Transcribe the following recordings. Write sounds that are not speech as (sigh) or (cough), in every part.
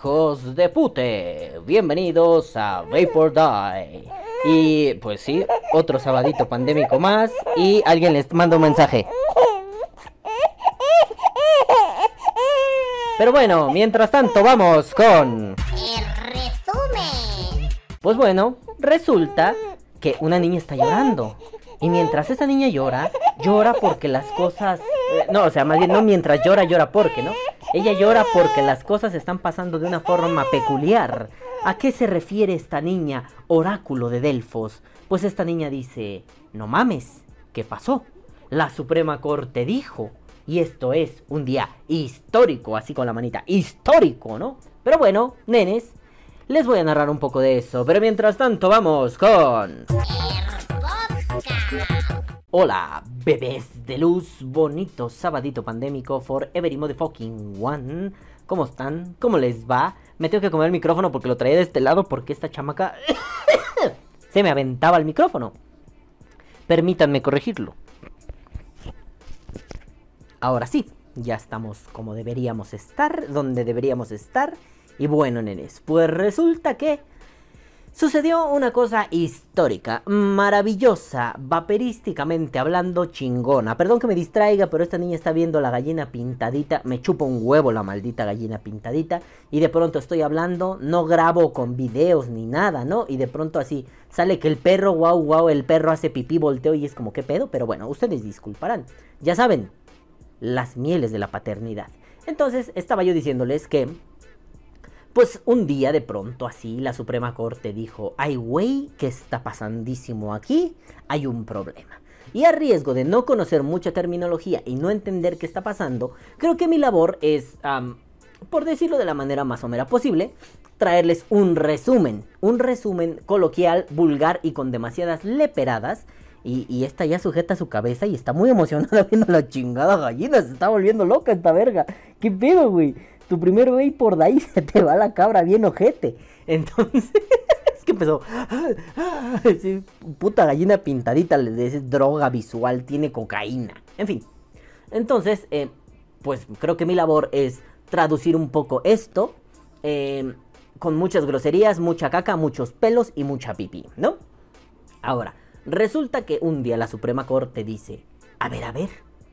Hijos de pute, bienvenidos a Vapor Die. Y pues sí, otro sabadito pandémico más y alguien les manda un mensaje. Pero bueno, mientras tanto vamos con... El resumen. Pues bueno, resulta que una niña está llorando. Y mientras esa niña llora, llora porque las cosas... eh, no, o sea, más bien no mientras llora, llora porque, ¿no? Ella llora porque las cosas están pasando de una forma peculiar. ¿A qué se refiere esta niña, oráculo de Delfos? Pues esta niña dice, no mames, ¿qué pasó? La Suprema Corte dijo, y esto es un día histórico, así con la manita, histórico, ¿no? Pero bueno, nenes, les voy a narrar un poco de eso, pero mientras tanto vamos con... Hola, bebés de luz, bonito sabadito pandémico for every motherfucking one. ¿Cómo están? ¿Cómo les va? Me tengo que comer el micrófono porque lo traía de este lado porque esta chamaca (coughs) se me aventaba el micrófono. Permítanme corregirlo. Ahora sí, ya estamos como deberíamos estar, donde deberíamos estar. Y bueno, nenes, pues resulta que sucedió una cosa histórica, maravillosa, vaperísticamente hablando, chingona. Perdón que me distraiga, pero esta niña está viendo la gallina pintadita. Me chupa un huevo la maldita gallina pintadita. Y de pronto estoy hablando, no grabo con videos ni nada, ¿no? Y de pronto así sale que el perro, wow, wow, el perro hace pipí, volteo y es como, ¿qué pedo? Pero bueno, ustedes disculparán. Ya saben, las mieles de la paternidad. Entonces estaba yo diciéndoles que, pues un día de pronto así la Suprema Corte dijo, ay güey, ¿qué está pasandísimo aquí? Hay un problema. Y a riesgo de no conocer mucha terminología y no entender qué está pasando, creo que mi labor es, am, por decirlo de la manera más somera posible, traerles un resumen, un resumen coloquial, vulgar y con demasiadas leperadas y, y esta ya sujeta su cabeza y está muy emocionada (laughs) viendo la chingada gallina. Se está volviendo loca esta verga. ¿Qué pedo, güey? Tu primer güey por de ahí (laughs) se te va la cabra bien ojete. Entonces, (laughs) es que empezó. (laughs) sí, puta gallina pintadita, le dices droga visual, tiene cocaína. En fin. Entonces, eh, pues creo que mi labor es traducir un poco esto. eh, con muchas groserías, mucha caca, muchos pelos y mucha pipí, ¿no? Ahora, Resulta que un día la Suprema Corte dice, a ver, a ver,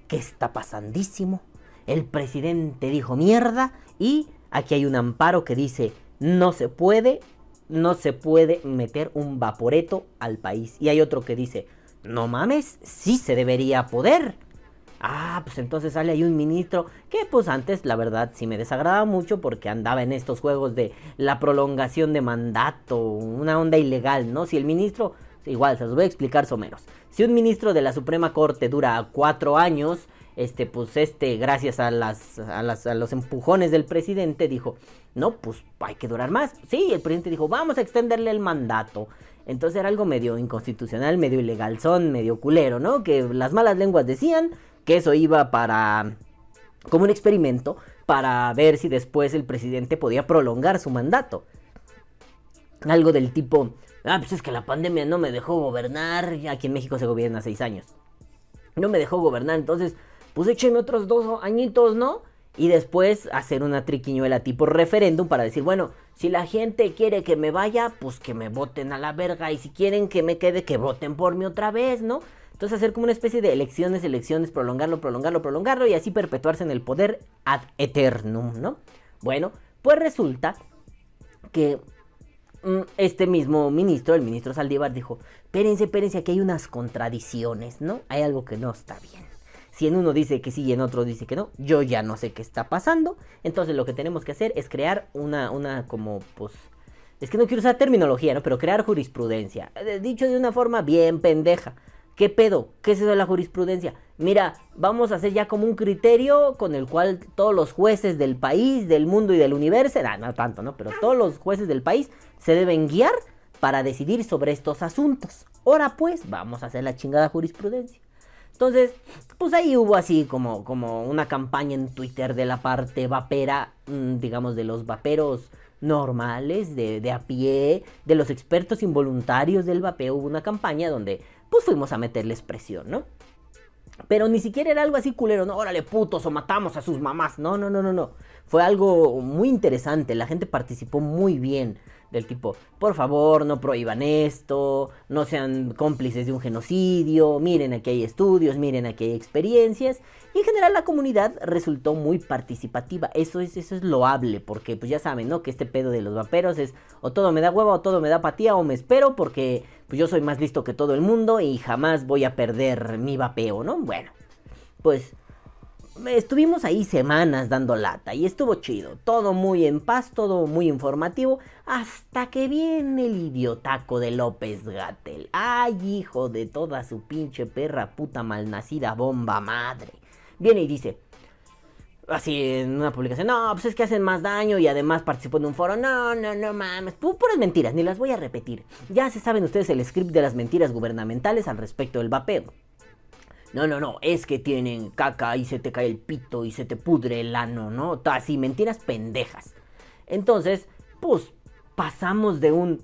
¿qué está pasandísimo? El presidente dijo mierda y aquí hay un amparo que dice, no se puede, no se puede meter un vaporeto al país. Y hay otro que dice, no mames, sí se debería poder. Ah, pues entonces sale ahí un ministro que pues antes la verdad sí me desagradaba mucho porque andaba en estos juegos de la prolongación de mandato, una onda ilegal, ¿no? Si el ministro igual, se los voy a explicar o menos. Si un ministro de la Suprema Corte dura cuatro años, este, pues este, gracias a las, a las, a los empujones del presidente, dijo, no, pues hay que durar más. Sí, el presidente dijo, vamos a extenderle el mandato. Entonces era algo medio inconstitucional, medio ilegal, son medio culero, ¿no? Que las malas lenguas decían que eso iba para, como un experimento, para ver si después el presidente podía prolongar su mandato. Algo del tipo, Ah, pues es que la pandemia no me dejó gobernar. Aquí en México se gobierna seis años. No me dejó gobernar, entonces, pues échenme otros dos añitos, ¿no? Y después hacer una triquiñuela tipo referéndum para decir, bueno, si la gente quiere que me vaya, pues que me voten a la verga. Y si quieren que me quede, que voten por mí otra vez, ¿no? Entonces hacer como una especie de elecciones, elecciones, prolongarlo, prolongarlo, prolongarlo y así perpetuarse en el poder ad eternum, ¿no? Bueno, pues resulta que este mismo ministro, el ministro Saldívar, dijo, espérense, espérense, aquí hay unas contradicciones, ¿no? Hay algo que no está bien. Si en uno dice que sí y en otro dice que no, yo ya no sé qué está pasando. Entonces lo que tenemos que hacer es crear una, una como, pues... Es que no quiero usar terminología, ¿no? Pero crear jurisprudencia. Dicho de una forma bien pendeja. ¿Qué pedo? ¿Qué es eso de la jurisprudencia? Mira, vamos a hacer ya como un criterio con el cual todos los jueces del país, del mundo y del universo, nah, no tanto, ¿no? Pero todos los jueces del país se deben guiar para decidir sobre estos asuntos. Ahora pues, vamos a hacer la chingada jurisprudencia. Entonces, pues ahí hubo así como, como una campaña en Twitter de la parte vapera, digamos, de los vaperos normales, de, de a pie, de los expertos involuntarios del vapeo. Hubo una campaña donde, pues fuimos a meterles presión, ¿no? Pero ni siquiera era algo así culero, no, órale putos o matamos a sus mamás. No, no, no, no, no. Fue algo muy interesante, la gente participó muy bien del tipo, por favor, no prohíban esto, no sean cómplices de un genocidio, miren aquí hay estudios, miren aquí hay experiencias. Y en general la comunidad resultó muy participativa. Eso es, eso es loable, porque pues ya saben, ¿no? Que este pedo de los vaperos es o todo me da hueva o todo me da patía o me espero porque pues yo soy más listo que todo el mundo y jamás voy a perder mi vapeo, ¿no? Bueno, pues estuvimos ahí semanas dando lata y estuvo chido. Todo muy en paz, todo muy informativo. Hasta que viene el idiotaco de López Gatel. Ay, hijo de toda su pinche perra puta malnacida bomba madre. Viene y dice. Así en una publicación, no, pues es que hacen más daño y además participó en un foro. No, no, no mames, puras mentiras, ni las voy a repetir. Ya se saben ustedes el script de las mentiras gubernamentales al respecto del vapeo. No, no, no, es que tienen caca y se te cae el pito y se te pudre el ano, ¿no? Así, mentiras pendejas. Entonces, pues pasamos de un...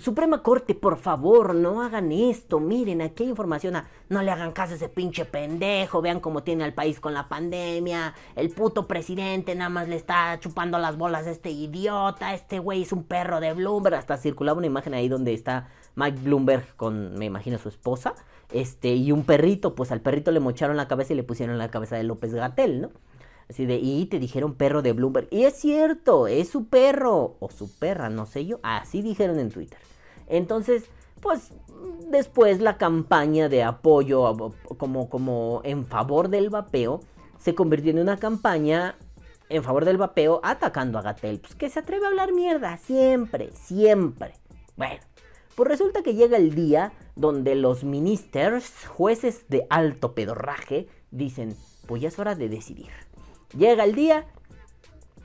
Suprema Corte, por favor, no hagan esto. Miren, aquí hay información. no le hagan caso a ese pinche pendejo. Vean cómo tiene al país con la pandemia. El puto presidente nada más le está chupando las bolas a este idiota. Este güey es un perro de Bloomberg. Hasta circulaba una imagen ahí donde está Mike Bloomberg con, me imagino, su esposa este, y un perrito, pues al perrito le mocharon la cabeza y le pusieron la cabeza de López Gatel, ¿no? Así de, y te dijeron perro de Bloomberg. Y es cierto, es su perro, o su perra, no sé yo, así dijeron en Twitter. Entonces, pues después la campaña de apoyo como, como en favor del vapeo se convirtió en una campaña en favor del vapeo atacando a Gatel. Pues que se atreve a hablar mierda, siempre, siempre. Bueno, pues resulta que llega el día donde los ministers, jueces de alto pedorraje, dicen, pues ya es hora de decidir. Llega el día,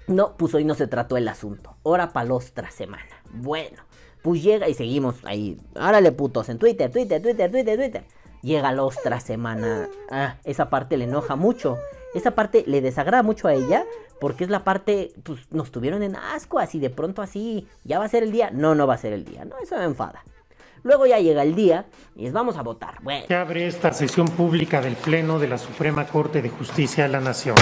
no, pues hoy no se trató el asunto, hora para otra semana. Bueno, pues llega y seguimos ahí, árale putos, en Twitter, Twitter, Twitter, Twitter, Twitter. Llega la otra semana, ah, esa parte le enoja mucho, esa parte le desagrada mucho a ella, porque es la parte, pues nos tuvieron en asco, así de pronto así, ya va a ser el día. No, no va a ser el día, no, eso me enfada. Luego ya llega el día y es vamos a votar. Bueno. Se abre esta sesión pública del Pleno de la Suprema Corte de Justicia de la Nación.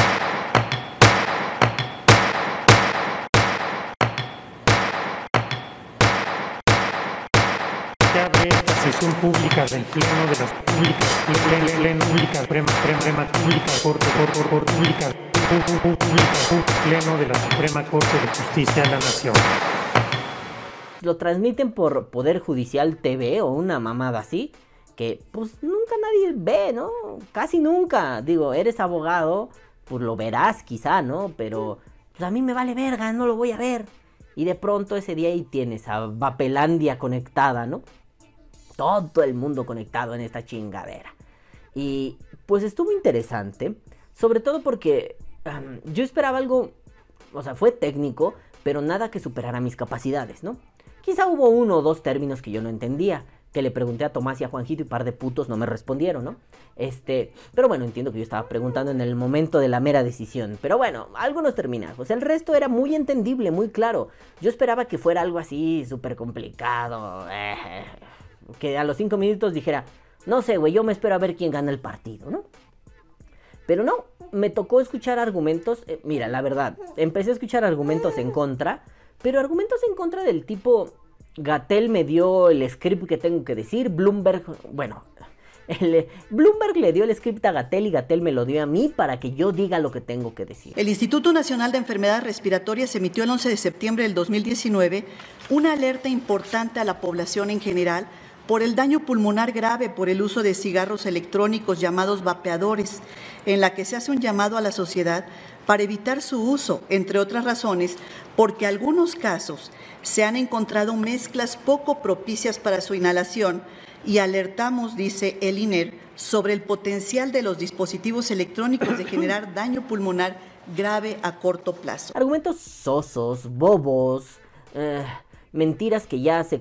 Se abre esta sesión pública del Pleno de la Suprema Corte, Corte, Corte, Pública, Pleno de la Suprema Corte de Justicia de la Nación lo transmiten por Poder Judicial TV o una mamada así, que pues nunca nadie ve, ¿no? Casi nunca. Digo, eres abogado, pues lo verás quizá, ¿no? Pero pues a mí me vale verga, no lo voy a ver. Y de pronto ese día ahí tienes a Vapelandia conectada, ¿no? Todo el mundo conectado en esta chingadera. Y pues estuvo interesante, sobre todo porque yo esperaba algo, o sea, fue técnico, pero nada que superara mis capacidades, ¿no? Quizá hubo uno o dos términos que yo no entendía, que le pregunté a Tomás y a Juanjito y par de putos no me respondieron, ¿no? Este, pero bueno, entiendo que yo estaba preguntando en el momento de la mera decisión. Pero bueno, algunos terminajos. El resto era muy entendible, muy claro. Yo esperaba que fuera algo así súper complicado. Eh, que a los cinco minutos dijera, no sé, güey, yo me espero a ver quién gana el partido, ¿no? Pero no, me tocó escuchar argumentos. Eh, mira, la verdad, empecé a escuchar argumentos en contra pero argumentos en contra del tipo, Gatel me dio el script que tengo que decir, Bloomberg, bueno, (laughs) Bloomberg le dio el script a Gatel y Gatel me lo dio a mí para que yo diga lo que tengo que decir. El Instituto Nacional de Enfermedades Respiratorias emitió el 11 de septiembre del 2019 una alerta importante a la población en general por el daño pulmonar grave por el uso de cigarros electrónicos llamados vapeadores, en la que se hace un llamado a la sociedad para evitar su uso, entre otras razones, porque en algunos casos se han encontrado mezclas poco propicias para su inhalación y alertamos, dice el INER, sobre el potencial de los dispositivos electrónicos de generar (laughs) daño pulmonar grave a corto plazo. Argumentos sosos, bobos, eh, mentiras que ya se,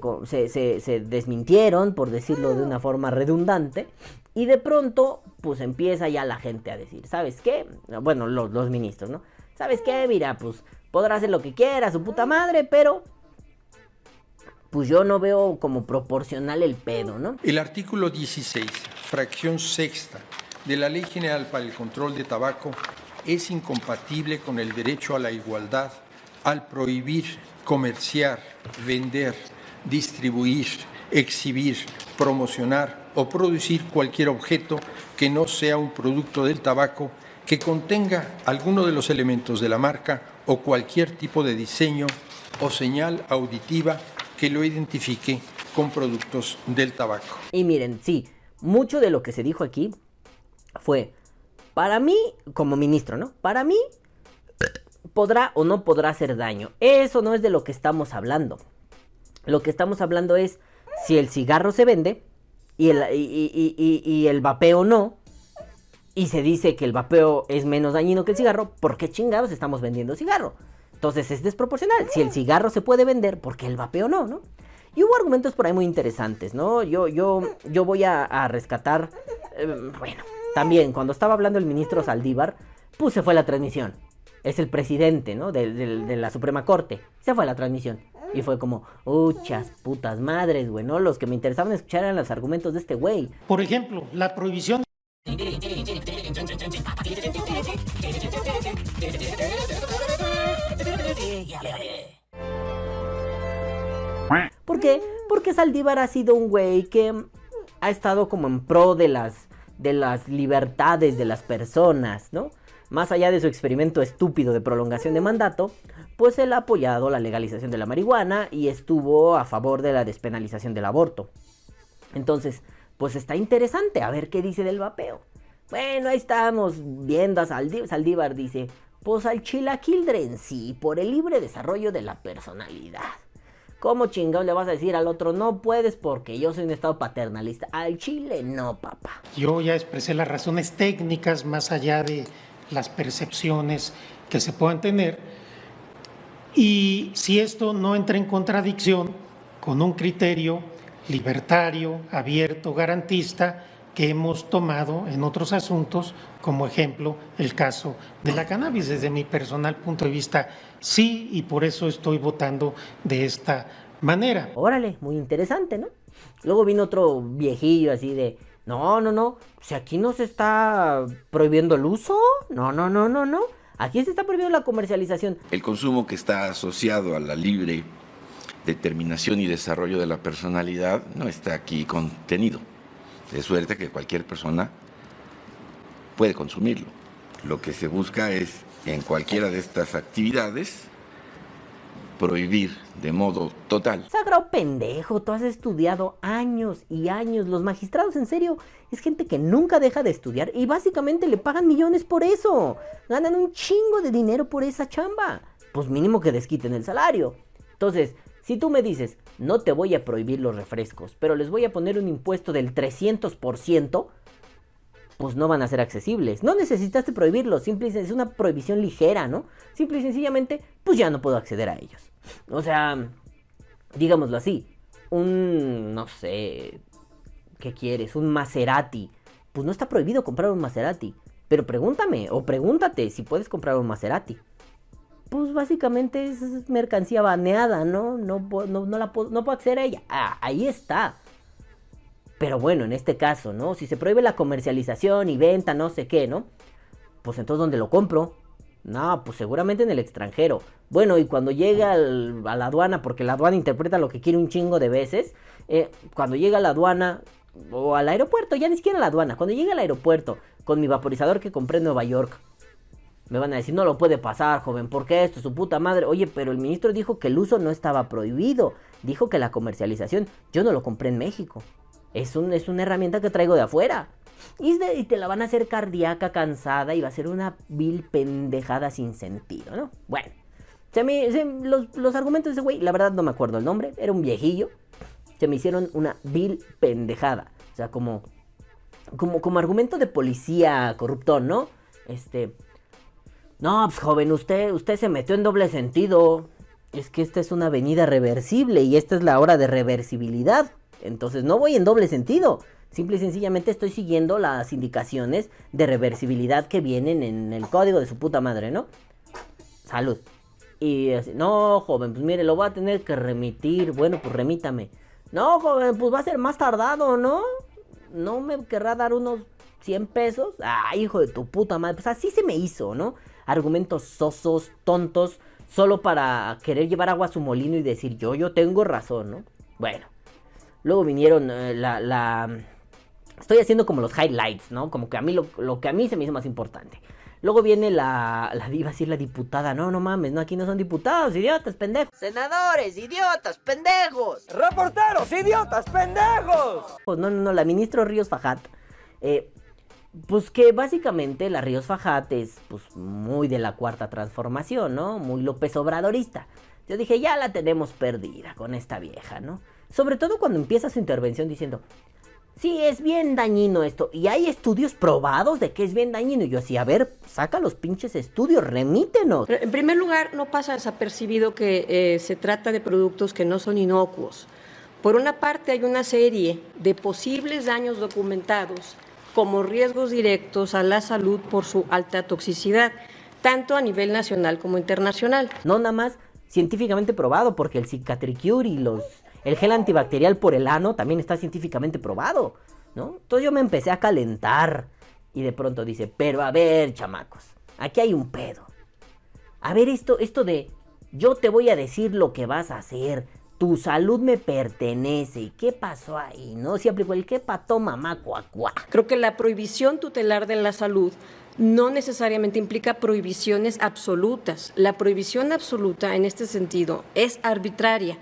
se, desmintieron, por decirlo de una forma redundante, y de pronto, pues empieza ya la gente a decir, ¿sabes qué? Bueno, los, los ministros, ¿no? ¿Sabes qué? Mira, pues podrá hacer lo que quiera, su puta madre, pero pues yo no veo como proporcional el pedo, ¿no? El artículo 16, fracción sexta de la Ley General para el Control de Tabaco es incompatible con el derecho a la igualdad al prohibir comerciar, vender, distribuir, exhibir, promocionar o producir cualquier objeto que no sea un producto del tabaco que contenga alguno de los elementos de la marca o cualquier tipo de diseño o señal auditiva que lo identifique con productos del tabaco. Y miren, sí, mucho de lo que se dijo aquí fue, para mí, como ministro, ¿no? Para mí, podrá o no podrá hacer daño. Eso no es de lo que estamos hablando. Lo que estamos hablando es si el cigarro se vende y el, y, el vapeo no. Y se dice que el vapeo es menos dañino que el cigarro. ¿Por qué chingados estamos vendiendo cigarro? Entonces es desproporcional. Si el cigarro se puede vender, ¿por qué el vapeo no, no? Y hubo argumentos por ahí muy interesantes, ¿no? Yo, yo, yo voy a, rescatar. Eh, bueno, también cuando estaba hablando el ministro Saldívar, pues se fue la transmisión. Es el presidente, ¿no? De, de la Suprema Corte. Se fue la transmisión. Y fue como, uchas putas madres, güey, ¿no? Los que me interesaban escuchar eran los argumentos de este güey. Por ejemplo, la prohibición. ¿Por qué? Porque Saldívar ha sido un güey que ha estado como en pro de las, de las libertades de las personas, ¿no? Más allá de su experimento estúpido de prolongación de mandato, pues él ha apoyado la legalización de la marihuana y estuvo a favor de la despenalización del aborto. Entonces, pues está interesante a ver qué dice del vapeo. Bueno, ahí estamos viendo a Saldívar, dice, pues al chilaquildren sí, por el libre desarrollo de la personalidad. ¿Cómo chingado le vas a decir al otro no puedes porque yo soy un estado paternalista? Al chile no, papá. Yo ya expresé las razones técnicas más allá de las percepciones que se puedan tener. Y si esto no entra en contradicción con un criterio libertario, abierto, garantista, que hemos tomado en otros asuntos, como ejemplo el caso de la cannabis. Desde mi personal punto de vista, sí, y por eso estoy votando de esta manera. Órale, muy interesante, ¿no? Luego vino otro viejillo así de, no, no, no, si aquí no se está prohibiendo el uso, no, no, no, no, no, aquí se está prohibiendo la comercialización. El consumo que está asociado a la libre determinación y desarrollo de la personalidad no está aquí contenido. De suerte que cualquier persona puede consumirlo. Lo que se busca es, en cualquiera de estas actividades, prohibir de modo total. Sagrado pendejo, tú has estudiado años y años. Los magistrados, en serio, es gente que nunca deja de estudiar y básicamente le pagan millones por eso. Ganan un chingo de dinero por esa chamba. Pues mínimo que desquiten el salario. Entonces, si tú me dices, no te voy a prohibir los refrescos, pero les voy a poner un impuesto del 300%, pues no van a ser accesibles. No necesitaste prohibirlos, simple es una prohibición ligera, ¿no? Simple y sencillamente, pues ya no puedo acceder a ellos. O sea, digámoslo así, un, no sé, ¿qué quieres? Un Maserati. Pues no está prohibido comprar un Maserati. Pero pregúntame o pregúntate si puedes comprar un Maserati pues básicamente es mercancía baneada, ¿no? No, no, la puedo, no acceder a ella. Ah, ahí está. Pero bueno, en este caso, ¿no? Si se prohíbe la comercialización y venta, no sé qué, ¿no? Pues entonces, ¿dónde lo compro? No, pues seguramente en el extranjero. Bueno, y cuando llega a la aduana, porque la aduana interpreta lo que quiere un chingo de veces, eh, cuando llega a la aduana o al aeropuerto, ya ni siquiera a la aduana, cuando llega al aeropuerto con mi vaporizador que compré en Nueva York, me van a decir, no lo puede pasar, joven, porque esto, su puta madre. Oye, pero el ministro dijo que el uso no estaba prohibido. Dijo que la comercialización, yo no lo compré en México. Es, un, es una herramienta que traigo de afuera. Y, te la van a hacer cardíaca, cansada, y va a ser una vil pendejada sin sentido, ¿no? Bueno, se me, los, los argumentos de ese güey, la verdad no me acuerdo el nombre, era un viejillo. Se me hicieron una vil pendejada. O sea, como, como, como argumento de policía corruptón, ¿no? Este, no, pues joven, usted, usted se metió en doble sentido. Es que esta es una avenida reversible y esta es la hora de reversibilidad. Entonces no voy en doble sentido. Simple y sencillamente estoy siguiendo las indicaciones de reversibilidad que vienen en el código de su puta madre, ¿no? Salud. Y así, no, joven, pues mire, lo voy a tener que remitir. Bueno, pues remítame. No, joven, pues va a ser más tardado, ¿no? No me querrá dar unos 100 pesos. Ah, hijo de tu puta madre. Pues así se me hizo, ¿no? Argumentos sosos, tontos, solo para querer llevar agua a su molino y decir yo, yo tengo razón, ¿no? Bueno. Luego vinieron eh, la, la... Estoy haciendo como los highlights, ¿no? Como que a mí lo, lo que a mí se me hizo más importante. Luego viene la, la iba a decir la diputada. No, no mames, no, aquí no son diputados, idiotas, pendejos. Senadores, idiotas, pendejos. Reporteros, idiotas, pendejos. Pues no, no, no, la ministra Ríos Fajat. Eh, pues que básicamente la Ríos Fajat es pues muy de la cuarta transformación, ¿no? Muy López Obradorista. Yo dije, ya la tenemos perdida con esta vieja, ¿no? Sobre todo cuando empieza su intervención diciendo, sí, es bien dañino esto. Y hay estudios probados de que es bien dañino. Y yo así, a ver, saca los pinches estudios, remítenos. En primer lugar, no pasa desapercibido que eh, se trata de productos que no son inocuos. Por una parte, hay una serie de posibles daños documentados como riesgos directos a la salud por su alta toxicidad, tanto a nivel nacional como internacional. No nada más científicamente probado, porque el Cicatricure y los el gel antibacterial por el ano también está científicamente probado, ¿no? Entonces yo me empecé a calentar y de pronto dice, pero a ver, chamacos, aquí hay un pedo. A ver esto, esto de yo te voy a decir lo que vas a hacer, tu salud me pertenece. ¿Y qué pasó ahí? ¿No? Si aplicó el que pató mamá cuacuá. Creo que la prohibición tutelar de la salud no necesariamente implica prohibiciones absolutas. La prohibición absoluta en este sentido es arbitraria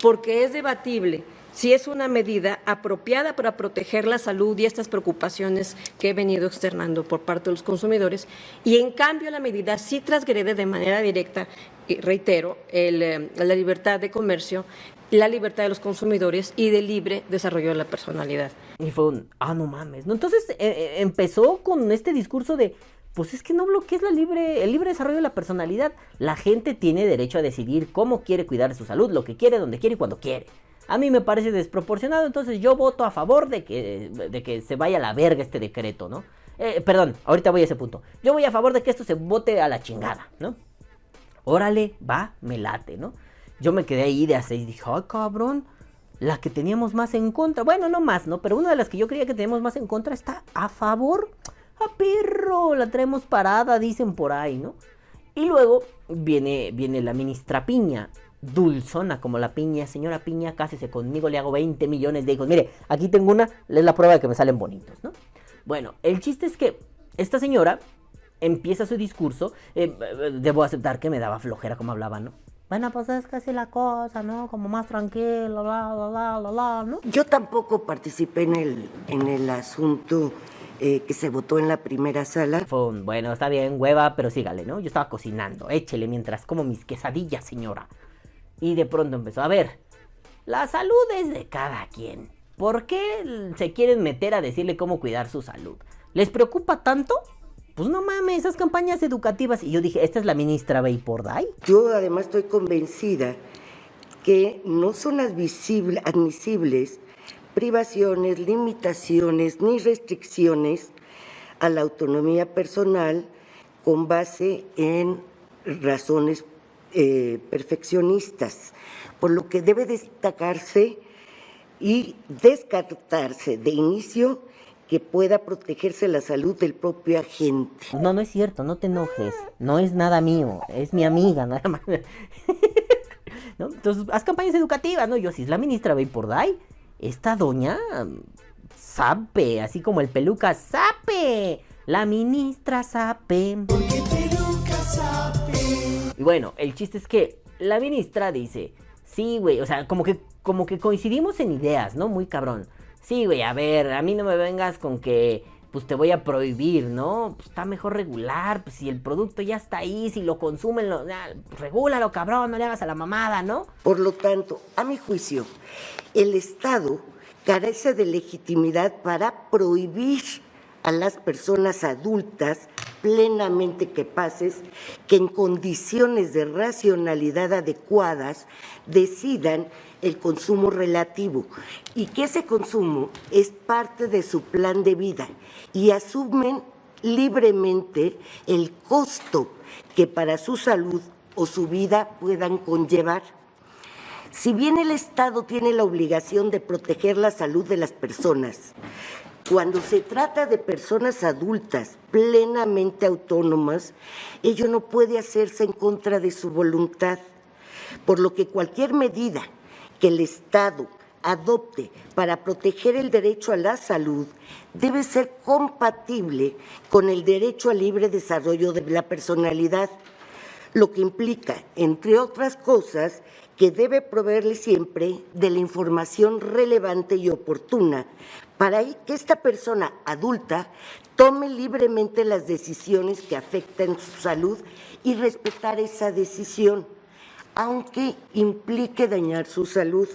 porque es debatible si es una medida apropiada para proteger la salud y estas preocupaciones que he venido externando por parte de los consumidores, y en cambio la medida sí transgrede de manera directa, reitero, el, eh, la libertad de comercio, la libertad de los consumidores y de libre desarrollo de la personalidad. Y fue un, ah, no mames, ¿no? Entonces eh, eh, empezó con este discurso de, pues es que no bloquees la libre, el libre desarrollo de la personalidad. La gente tiene derecho a decidir cómo quiere cuidar su salud, lo que quiere, donde quiere y cuando quiere. A mí me parece desproporcionado, entonces yo voto a favor de que, de que se vaya a la verga este decreto, ¿no? Eh, perdón, ahorita voy a ese punto. Yo voy a favor de que esto se vote a la chingada, ¿no? Órale, va, me late, ¿no? Yo me quedé ahí de a seis, dije, ay cabrón, la que teníamos más en contra. Bueno, no más, ¿no? Pero una de las que yo creía que teníamos más en contra está a favor. ¡A perro! La traemos parada, dicen por ahí, ¿no? Y luego viene, viene la ministra Piña, dulzona como la piña. Señora Piña, cásese conmigo, le hago 20 millones de hijos. Mire, aquí tengo una, es la prueba de que me salen bonitos, ¿no? Bueno, el chiste es que esta señora empieza su discurso. eh, debo aceptar que me daba flojera como hablaba, ¿no? Bueno, pues es casi la cosa, ¿no? Como más tranquilo, bla, bla, bla, bla, bla, ¿no? Yo tampoco participé en el, en el asunto eh, que se votó en la primera sala. Fue un, bueno, está bien, hueva, pero sígale, ¿no? Yo estaba cocinando, échele mientras como mis quesadillas, señora. Y de pronto empezó, a ver, la salud es de cada quien. ¿Por qué se quieren meter a decirle cómo cuidar su salud? ¿Les preocupa tanto? Pues no mames, esas campañas educativas. Y yo dije, esta es la ministra Day. Yo además estoy convencida que no son admisible- admisibles privaciones, limitaciones ni restricciones a la autonomía personal con base en razones eh, perfeccionistas, por lo que debe destacarse y descartarse de inicio que pueda protegerse la salud del propio agente. No, no es cierto, no te enojes. No es nada mío, es mi amiga, nada más. (laughs) Entonces, haz campañas educativas, ¿no? Yo, si es la ministra Day, esta doña mm, sabe, así como el peluca sabe. La ministra sabe. Y bueno, el chiste es que la ministra dice, sí, güey, o sea, como que, como que coincidimos en ideas, ¿no? Muy cabrón. Sí, güey, a ver, a mí no me vengas con que, pues te voy a prohibir, ¿no? Pues está mejor regular, pues si el producto ya está ahí, si lo consumen, lo, ya, pues, regúlalo, cabrón, no le hagas a la mamada, ¿no? Por lo tanto, a mi juicio, el Estado carece de legitimidad para prohibir a las personas adultas plenamente capaces que en condiciones de racionalidad adecuadas decidan el consumo relativo y que ese consumo es parte de su plan de vida y asumen libremente el costo que para su salud o su vida puedan conllevar. Si bien el Estado tiene la obligación de proteger la salud de las personas, Cuando se trata de personas adultas plenamente autónomas, ello no puede hacerse en contra de su voluntad, por lo que cualquier medida que el Estado adopte para proteger el derecho a la salud debe ser compatible con el derecho al libre desarrollo de la personalidad, lo que implica, entre otras cosas, que debe proveerle siempre de la información relevante y oportuna para que esta persona adulta tome libremente las decisiones que afectan su salud y respetar esa decisión, aunque implique dañar su salud.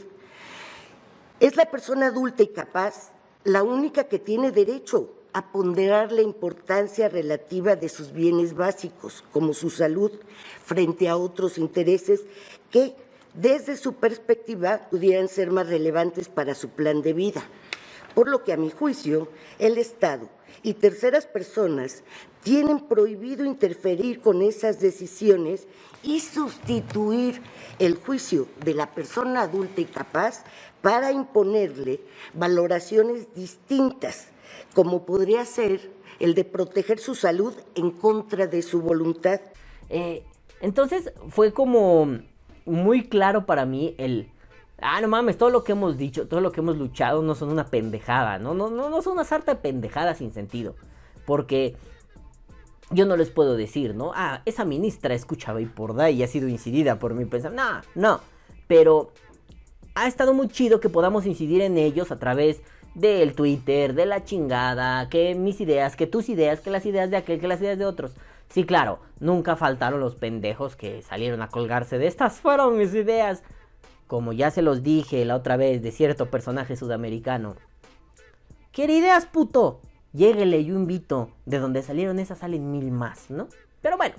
Es la persona adulta y capaz la única que tiene derecho a ponderar la importancia relativa de sus bienes básicos, como su salud, frente a otros intereses que, desde su perspectiva, pudieran ser más relevantes para su plan de vida. Por lo que, a mi juicio, el Estado y terceras personas tienen prohibido interferir con esas decisiones y sustituir el juicio de la persona adulta y capaz para imponerle valoraciones distintas, como podría ser el de proteger su salud en contra de su voluntad. Eh, entonces fue como muy claro para mí el... Ah, no mames, todo lo que hemos dicho, todo lo que hemos luchado no son una pendejada, no, no, no, no son una sarta de pendejadas sin sentido. Porque yo no les puedo decir, ¿no? Ah, esa ministra escuchaba y por da y ha sido incidida por mí. Pensar, no, no. Pero ha estado muy chido que podamos incidir en ellos a través del Twitter, de la chingada, que mis ideas, que tus ideas, que las ideas de aquel, que las ideas de otros. Sí, claro, nunca faltaron los pendejos que salieron a colgarse de estas fueron mis ideas. Como ya se los dije la otra vez de cierto personaje sudamericano. ¿Quiere ideas, puto? Lléguele, yo invito. De donde salieron esas salen mil más, ¿no? Pero bueno.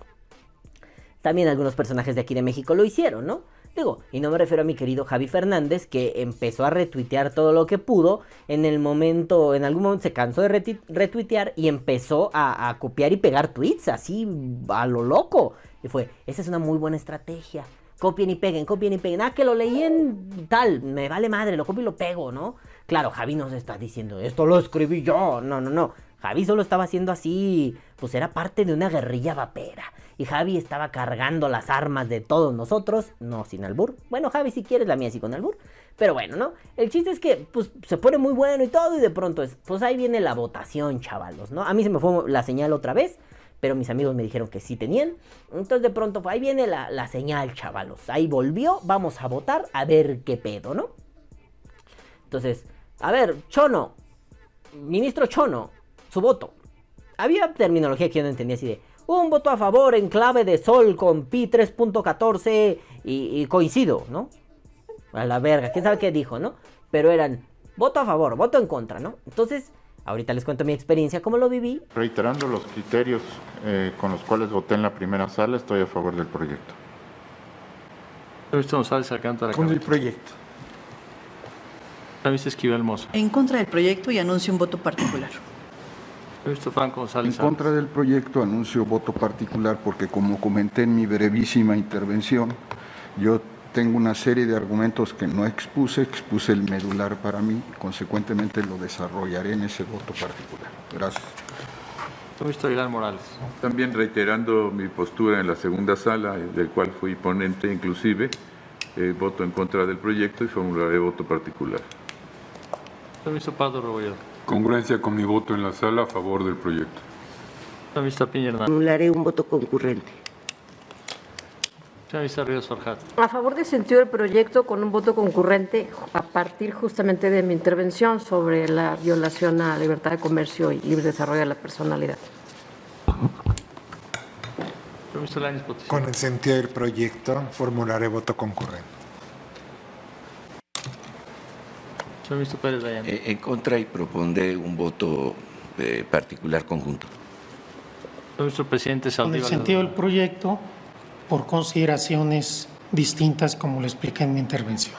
También algunos personajes de aquí de México lo hicieron, ¿no? Digo, y no me refiero a mi querido Javi Fernández, que empezó a retuitear todo lo que pudo. En el momento, en algún momento se cansó de retuitear y empezó a, a, copiar y pegar tweets así a lo loco. Y fue, esa es una muy buena estrategia. Copien y peguen, copien y peguen. Ah, que lo leí en tal, me vale madre, lo copio y lo pego, ¿no? Claro, Javi nos está diciendo, esto lo escribí yo. No, no, no. Javi solo estaba haciendo así, pues era parte de una guerrilla vapera. Y Javi estaba cargando las armas de todos nosotros, no sin albur. Bueno, Javi, si quieres la mía sí con albur. Pero bueno, ¿no? El chiste es que, pues, se pone muy bueno y todo, y de pronto es, pues ahí viene la votación, chavalos, ¿no? A mí se me fue la señal otra vez, pero mis amigos me dijeron que sí tenían. Entonces de pronto, ahí viene la, la señal, chavalos. Ahí volvió, vamos a votar a ver qué pedo, ¿no? Entonces, a ver, Chono, ministro Chono, su voto. Había terminología que yo no entendía así de un voto a favor en clave de sol con pi 3.14 y, coincido, ¿no? A la verga, quién sabe qué dijo, ¿no? Pero eran voto a favor, voto en contra, ¿no? Entonces, ahorita les cuento mi experiencia, cómo lo viví. Reiterando los criterios eh, con los cuales voté en la primera sala, estoy a favor del proyecto. González Con el proyecto. Esquivel Mozo. En contra del proyecto y anuncio un voto particular. Franco En contra del proyecto anuncio voto particular porque como comenté en mi brevísima intervención, yo tengo una serie de argumentos que no expuse, expuse el medular para mí, consecuentemente lo desarrollaré en ese voto particular. Gracias. Aguilar Morales. También reiterando mi postura en la segunda sala, del cual fui ponente inclusive, eh, voto en contra del proyecto y formularé voto particular. Permiso Pablo Rebolledo. Congruencia con mi voto en la sala a favor del proyecto. Anularé un voto concurrente. A favor del sentido del proyecto con un voto concurrente a partir justamente de mi intervención sobre la violación a la libertad de comercio y libre desarrollo de la personalidad. Con el sentido del proyecto formularé voto concurrente. Eh, en contra y propondré un voto eh, particular conjunto. Nuestro presidente En el sentido del proyecto, por consideraciones distintas, como lo expliqué en mi intervención.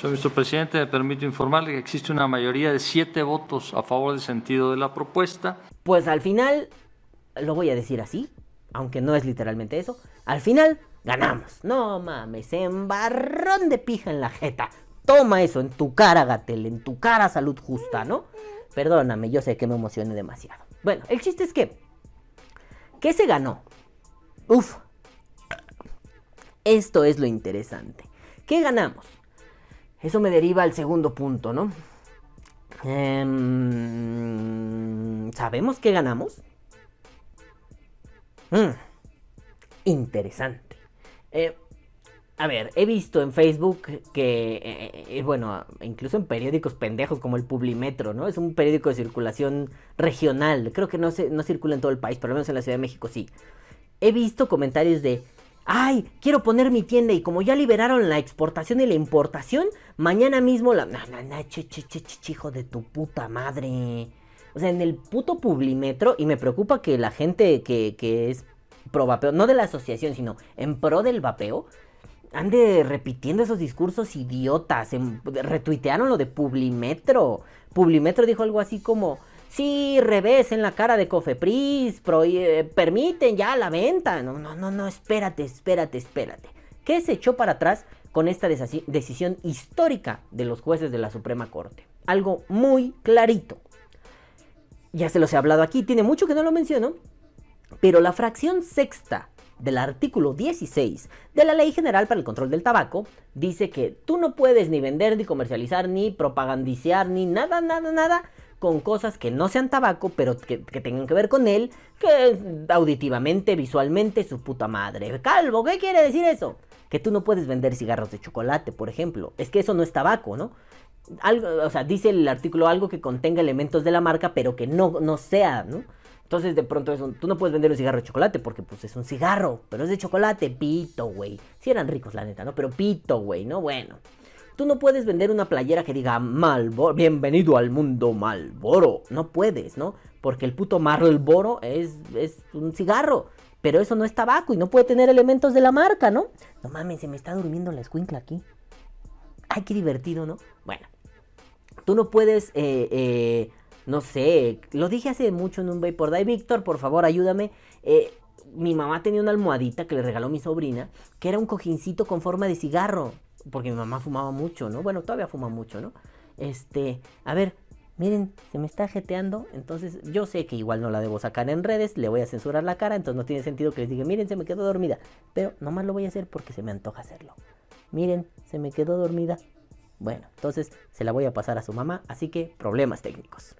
Señor presidente, me permito informarle que existe una mayoría de siete votos a favor del sentido de la propuesta. Pues al final, lo voy a decir así, aunque no es literalmente eso, al final ganamos. No mames, embarrón de pija en la jeta Toma eso en tu cara, Gatel, en tu cara, salud justa, ¿no? Perdóname, yo sé que me emocioné demasiado. Bueno, el chiste es que. ¿Qué se ganó? Uf. Esto es lo interesante. ¿Qué ganamos? Eso me deriva al segundo punto, ¿no? Em, ¿Sabemos qué ganamos? Mm, interesante. Eh, a ver, he visto en Facebook que, eh, eh, bueno, incluso en periódicos pendejos como el Publimetro, ¿no? Es un periódico de circulación regional. Creo que no, se, no circula en todo el país, pero al menos en la Ciudad de México sí. He visto comentarios de, ay, quiero poner mi tienda y como ya liberaron la exportación y la importación, mañana mismo la... No, no, no, che, che, che, hijo de tu puta madre. O sea, en el puto Publimetro, y me preocupa que la gente que, que es pro vapeo, no de la asociación, sino en pro del vapeo, ande repitiendo esos discursos idiotas. Em, retuitearon lo de Publimetro. Publimetro dijo algo así como, sí, revés en la cara de Cofepris, eh, permiten ya la venta. No, no, no, no, espérate, espérate, espérate. ¿Qué se echó para atrás con esta decisión histórica de los jueces de la Suprema Corte? Algo muy clarito. Ya se los he hablado aquí, tiene mucho que no lo menciono, pero la fracción sexta del artículo 16 de la Ley General para el Control del Tabaco dice que tú no puedes ni vender, ni comercializar, ni propagandiciar, ni nada, nada, nada con cosas que no sean tabaco, pero que, tengan que ver con él, que auditivamente, visualmente, su puta madre. Calvo, ¿qué quiere decir eso? Que tú no puedes vender cigarros de chocolate, por ejemplo. Es que eso no es tabaco, ¿no? Algo, o sea, dice el artículo algo que contenga elementos de la marca, pero que no, no sea, ¿no? Entonces de pronto es un, tú no puedes vender un cigarro de chocolate porque pues es un cigarro, pero es de chocolate, pito, güey. Si eran ricos la neta, ¿no? Pero pito, güey, ¿no? Bueno. Tú no puedes vender una playera que diga Malboro, bienvenido al mundo Malboro. No puedes, ¿no? Porque el puto Marlboro es, es un cigarro. Pero eso no es tabaco y no puede tener elementos de la marca, ¿no? No mames, se me está durmiendo la escuincla aquí. Ay, qué divertido, ¿no? Bueno. Tú no puedes eh, eh, no sé, lo dije hace mucho en un Vapor Day. Víctor, por favor, ayúdame. Eh, mi mamá tenía una almohadita que le regaló mi sobrina, que era un cojincito con forma de cigarro, porque mi mamá fumaba mucho, ¿no? Bueno, todavía fuma mucho, ¿no? Este, a ver, miren, se me está jeteando, entonces yo sé que igual no la debo sacar en redes, le voy a censurar la cara, entonces no tiene sentido que les diga, miren, se me quedó dormida, pero nomás lo voy a hacer porque se me antoja hacerlo. Miren, se me quedó dormida, bueno, entonces se la voy a pasar a su mamá, así que problemas técnicos.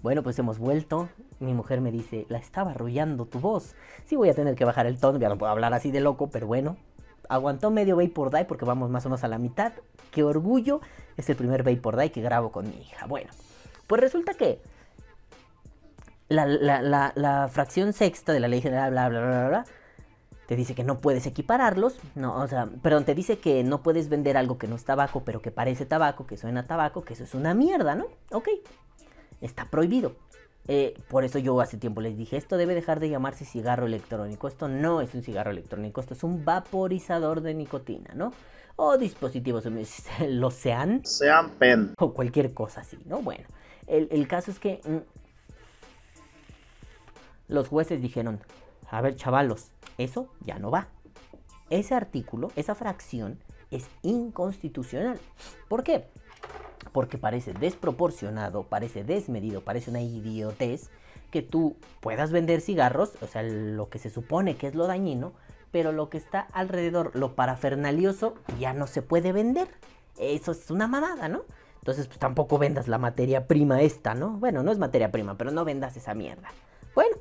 Bueno, pues hemos vuelto. Mi mujer me dice, la estaba arrullando tu voz. Sí voy a tener que bajar el tono, ya no puedo hablar así de loco, pero bueno. Aguantó medio Vapor Die porque vamos más o menos a la mitad. Qué orgullo. Es el primer Vapor Die que grabo con mi hija. Bueno, pues resulta que la, fracción sexta de la ley general, bla, bla, bla, bla, te dice que no puedes equipararlos, no, o sea, perdón, te dice que no puedes vender algo que no es tabaco, pero que parece tabaco, que suena tabaco, que eso es una mierda, ¿no? Ok, está prohibido. Eh, por eso yo hace tiempo les dije, esto debe dejar de llamarse cigarro electrónico, esto no es un cigarro electrónico, esto es un vaporizador de nicotina, ¿no? O dispositivos, (laughs) lo sean. Sean pen. O cualquier cosa así, ¿no? Bueno, el, el caso es que mm, los jueces dijeron, a ver chavalos, eso ya no va. Ese artículo, esa fracción es inconstitucional. ¿Por qué? Porque parece desproporcionado, parece desmedido, parece una idiotez que tú puedas vender cigarros, o sea, lo que se supone que es lo dañino, pero lo que está alrededor, lo parafernalioso, ya no se puede vender. Eso es una mamada, ¿no? Entonces, pues tampoco vendas la materia prima esta, ¿no? Bueno, no es materia prima, pero no vendas esa mierda. Bueno,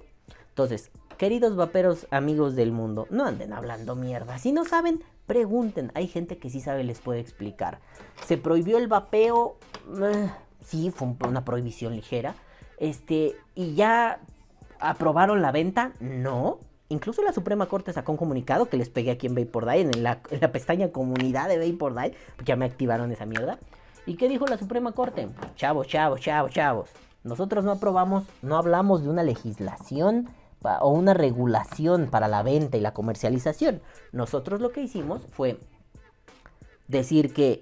entonces, queridos vaperos amigos del mundo, no anden hablando mierda. Si no saben, pregunten. Hay gente que sí sabe, les puede explicar. Se prohibió el vapeo. Eh, sí, fue una prohibición ligera. Este, y ya aprobaron la venta. No. Incluso la Suprema Corte sacó un comunicado que les pegué aquí en Vapor en en la pestaña comunidad de Vapor porque ya me activaron esa mierda. ¿Y qué dijo la Suprema Corte? Chavos, chavos, chavos, chavos. Nosotros no aprobamos, no hablamos de una legislación o una regulación para la venta y la comercialización. Nosotros lo que hicimos fue decir que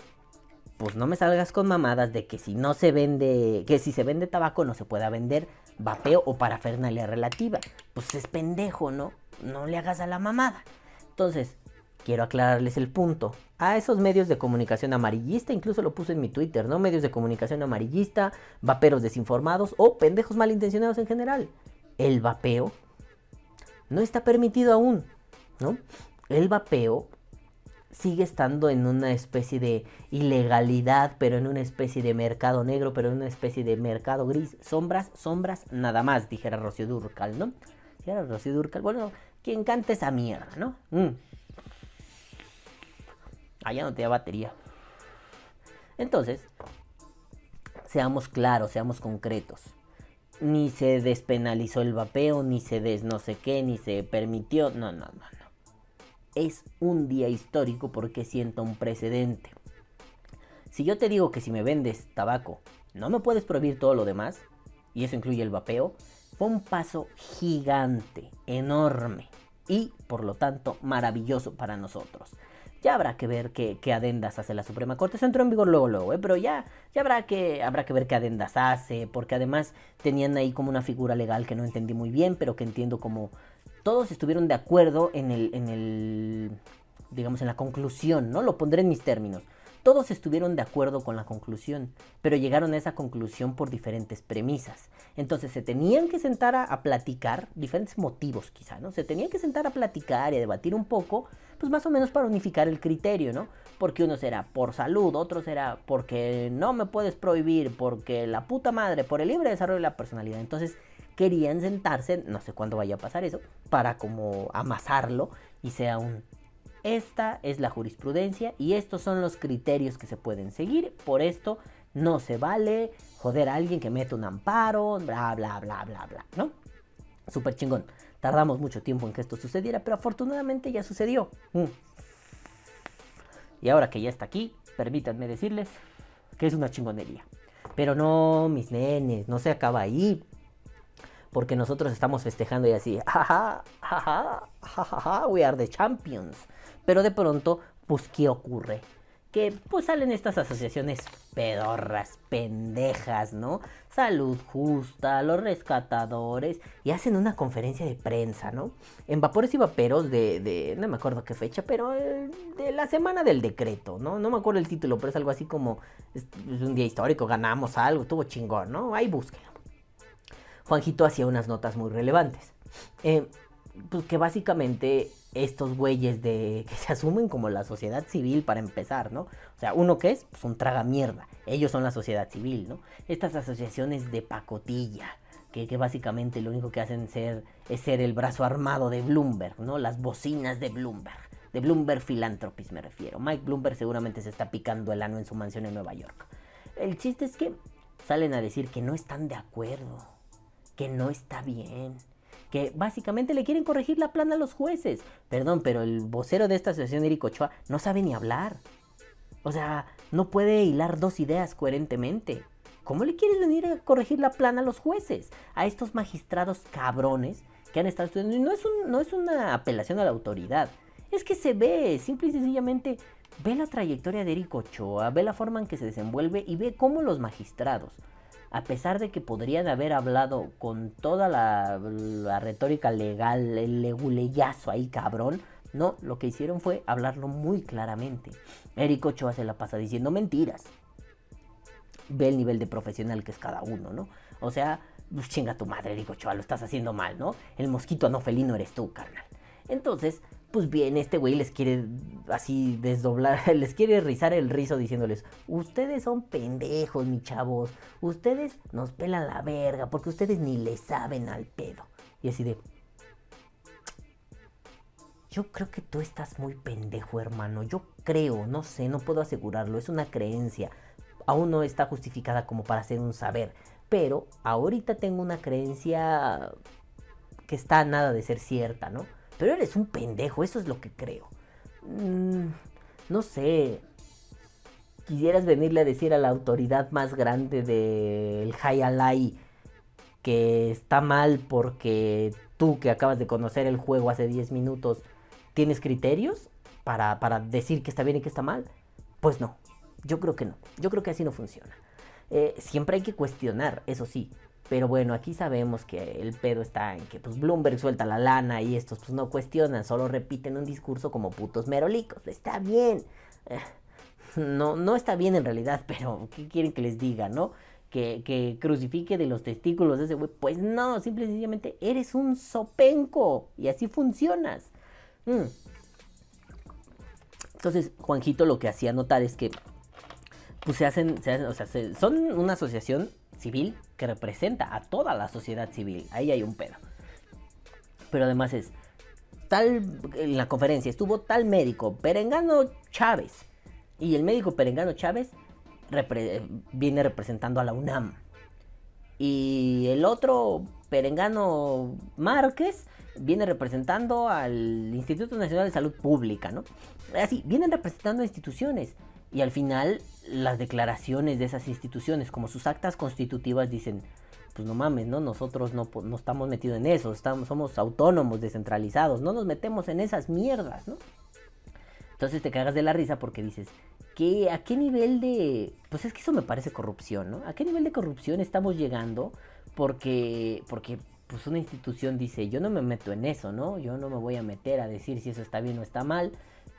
pues no me salgas con mamadas de que si no se vende, que si se vende tabaco no se pueda vender vapeo o parafernalia relativa. Pues es pendejo, ¿no? No le hagas a la mamada. Entonces, quiero aclararles el punto. A esos medios de comunicación amarillista, incluso lo puse en mi Twitter, ¿no? Medios de comunicación amarillista, vaperos desinformados o pendejos malintencionados en general. El vapeo no está permitido aún, ¿no? El vapeo sigue estando en una especie de ilegalidad, pero en una especie de mercado negro, pero en una especie de mercado gris. Sombras, sombras, nada más, dijera Rocío Durcal, ¿no? Dijera Rocío Durcal, bueno, quien canta esa mierda, ¿no? Mm. Ah, ya no tenía batería. Entonces, seamos claros, seamos concretos. Ni se despenalizó el vapeo, ni se des no sé qué, ni se permitió. No, no, no, no. Es un día histórico porque siento un precedente. Si yo te digo que si me vendes tabaco, no me puedes prohibir todo lo demás, y eso incluye el vapeo, fue un paso gigante, enorme y, por lo tanto, maravilloso para nosotros. Ya habrá que ver qué, adendas hace la Suprema Corte. Se entró en vigor luego, luego, ¿eh? pero ya, ya habrá, que, habrá que ver qué adendas hace, porque además tenían ahí como una figura legal que no entendí muy bien, pero que entiendo como todos estuvieron de acuerdo en el, en el, digamos, en la conclusión, ¿no? Lo pondré en mis términos. Todos estuvieron de acuerdo con la conclusión, pero llegaron a esa conclusión por diferentes premisas. Entonces se tenían que sentar a, platicar, diferentes motivos quizá, ¿no? Se tenían que sentar a platicar y a debatir un poco, pues más o menos para unificar el criterio, ¿no? Porque uno será por salud, otro será porque no me puedes prohibir, porque la puta madre, por el libre desarrollo de la personalidad. Entonces querían sentarse, no sé cuándo vaya a pasar eso, para como amasarlo y sea un esta es la jurisprudencia y estos son los criterios que se pueden seguir. Por esto no se vale joder a alguien que mete un amparo, bla, bla, bla, bla, bla, ¿no? Súper chingón. Tardamos mucho tiempo en que esto sucediera, pero afortunadamente ya sucedió. Mm. Y ahora que ya está aquí, permítanme decirles que es una chingonería. Pero no, mis nenes, no se acaba ahí. Porque nosotros estamos festejando y así, jaja, jaja, jaja, we are the champions. Pero de pronto, pues, ¿qué ocurre? Que pues salen estas asociaciones pedorras, pendejas, ¿no? Salud Justa, los rescatadores, y hacen una conferencia de prensa, ¿no? En Vapores y Vaperos de, no me acuerdo qué fecha, pero eh, de la semana del decreto, ¿no? No me acuerdo el título, pero es algo así como, es, un día histórico, ganamos algo, estuvo chingón, ¿no? Ahí búsquenlo. Juanjito hacía unas notas muy relevantes. Eh, pues que básicamente estos güeyes de (laughs) que se asumen como la sociedad civil para empezar, ¿no? O sea, uno que es, pues un traga mierda. Ellos son la sociedad civil, ¿no? Estas asociaciones de pacotilla, que, que, básicamente lo único que hacen ser, es ser el brazo armado de Bloomberg, ¿no? Las bocinas de Bloomberg. De Bloomberg Philanthropies me refiero. Mike Bloomberg seguramente se está picando el ano en su mansión en Nueva York. El chiste es que salen a decir que no están de acuerdo, que no está bien que básicamente le quieren corregir la plana a los jueces. Perdón, pero el vocero de esta asociación, Eric Ochoa, no sabe ni hablar. O sea, no puede hilar dos ideas coherentemente. ¿Cómo le quieres venir a corregir la plana a los jueces? A estos magistrados cabrones que han estado estudiando. Y no es, no es una apelación a la autoridad. Es que se ve, simple y sencillamente, ve la trayectoria de Eric Ochoa, ve la forma en que se desenvuelve y ve cómo los magistrados a pesar de que podrían haber hablado con toda la, retórica legal, el leguleyazo ahí cabrón, no, lo que hicieron fue hablarlo muy claramente. Eric Ochoa se la pasa diciendo mentiras. Ve el nivel de profesional que es cada uno, ¿no? O sea, chinga tu madre, Eric Ochoa, lo estás haciendo mal, ¿no? El mosquito anofelino eres tú, carnal. Entonces, pues bien, este güey les quiere así desdoblar, (laughs) les quiere rizar el rizo diciéndoles, ustedes son pendejos, mi chavos, ustedes nos pelan la verga, porque ustedes ni le saben al pedo. Y así de, yo creo que tú estás muy pendejo, hermano, yo creo, no sé, no puedo asegurarlo, es una creencia, aún no está justificada como para hacer un saber, pero ahorita tengo una creencia que está a nada de ser cierta, ¿no? Pero eres un pendejo, eso es lo que creo. Mm, no sé. Quisieras venirle a decir a la autoridad más grande del Hayalai que está mal porque tú que acabas de conocer el juego hace 10 minutos, ¿tienes criterios para, para decir que está bien y que está mal? Pues no. Yo creo que no. Yo creo que así no funciona. Eh, siempre hay que cuestionar, eso sí. Pero bueno, aquí sabemos que el pedo está en que pues Bloomberg suelta la lana y estos pues no cuestionan, solo repiten un discurso como putos merolicos. Está bien. Eh, no, no está bien en realidad, pero ¿qué quieren que les diga, no? Que, que crucifique de los testículos de ese güey. Pues no, simple y sencillamente eres un sopenco y así funcionas. Mm. Entonces, Juanjito lo que hacía notar es que pues se hacen, se hacen o sea, se- son una asociación civil que representa a toda la sociedad civil. Ahí hay un pedo. Pero además es tal en la conferencia estuvo tal médico Perengano Chávez y el médico Perengano Chávez viene representando a la UNAM y el otro Perengano Márquez viene representando al Instituto Nacional de Salud Pública, ¿no? Así, vienen representando instituciones y al final las declaraciones de esas instituciones, como sus actas constitutivas, dicen, pues no mames, ¿no? Nosotros no, no estamos metidos en eso, estamos, somos autónomos, descentralizados, no nos metemos en esas mierdas, ¿no? Entonces te cagas de la risa porque dices, ¿qué, ¿a qué nivel de...? Pues es que eso me parece corrupción, ¿no? ¿A qué nivel de corrupción estamos llegando? Porque, porque pues una institución dice, yo no me meto en eso, ¿no? Yo no me voy a meter a decir si eso está bien o está mal.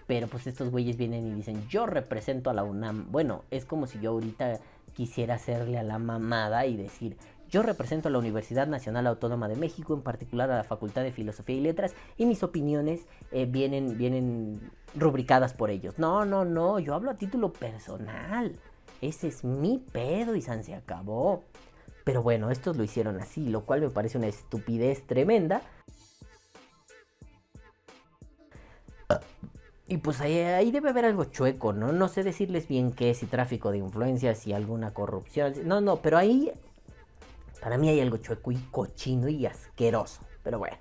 Pero pues estos güeyes vienen y dicen, yo represento a la UNAM. Bueno, es como si yo ahorita quisiera hacerle a la mamada y decir, yo represento a la Universidad Nacional Autónoma de México, en particular a la Facultad de Filosofía y Letras, y mis opiniones eh, vienen, vienen rubricadas por ellos. No, no, no, yo hablo a título personal. Ese es mi pedo y San se acabó. Pero bueno, estos lo hicieron así, lo cual me parece una estupidez tremenda. Y pues ahí, ahí debe haber algo chueco, ¿no? No sé decirles bien qué, si tráfico de influencias, si alguna corrupción. No, no, pero ahí para mí hay algo chueco y cochino y asqueroso. Pero bueno.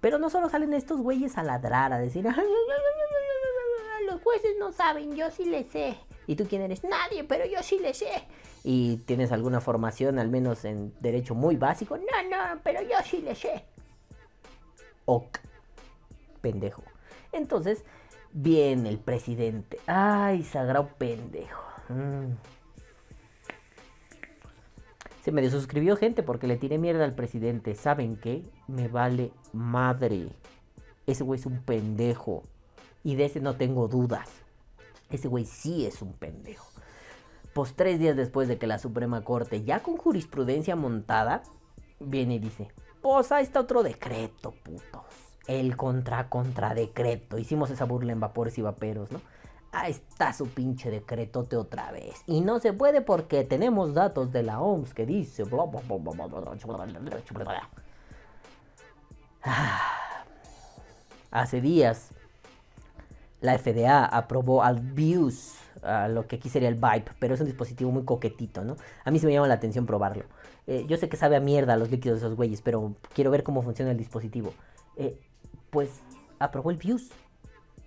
Pero no solo salen estos güeyes a ladrar, a decir, (laughs) "Ay, ay, ay, ay, ay, los jueces no saben, yo sí le sé. ¿Y tú quién eres? Nadie, pero yo sí le sé. Y tienes alguna formación, al menos en derecho muy básico. No, no, pero yo sí le sé. Ok. Pendejo. Entonces, viene el presidente. Ay, sagrado pendejo. Mm. Se me desuscribió gente porque le tiré mierda al presidente. ¿Saben qué? Me vale madre. Ese güey es un pendejo. Y de ese no tengo dudas. Ese güey sí es un pendejo. Pues tres días después de que la Suprema Corte, ya con jurisprudencia montada, viene y dice, pues ahí está otro decreto, putos el contra contra decreto. Hicimos esa burla en vapores y vaperos, ¿no? Ahí está su pinche decretote otra vez. Y no se puede porque tenemos datos de la OMS que dice. Hace días la FDA aprobó Albius, uh, lo que aquí sería el Vibe, pero es un dispositivo muy coquetito, ¿no? A mí se me llama la atención probarlo. Yo sé que sabe a mierda los líquidos de esos güeyes, pero quiero ver cómo funciona el dispositivo. Eh, pues aprobó el Views.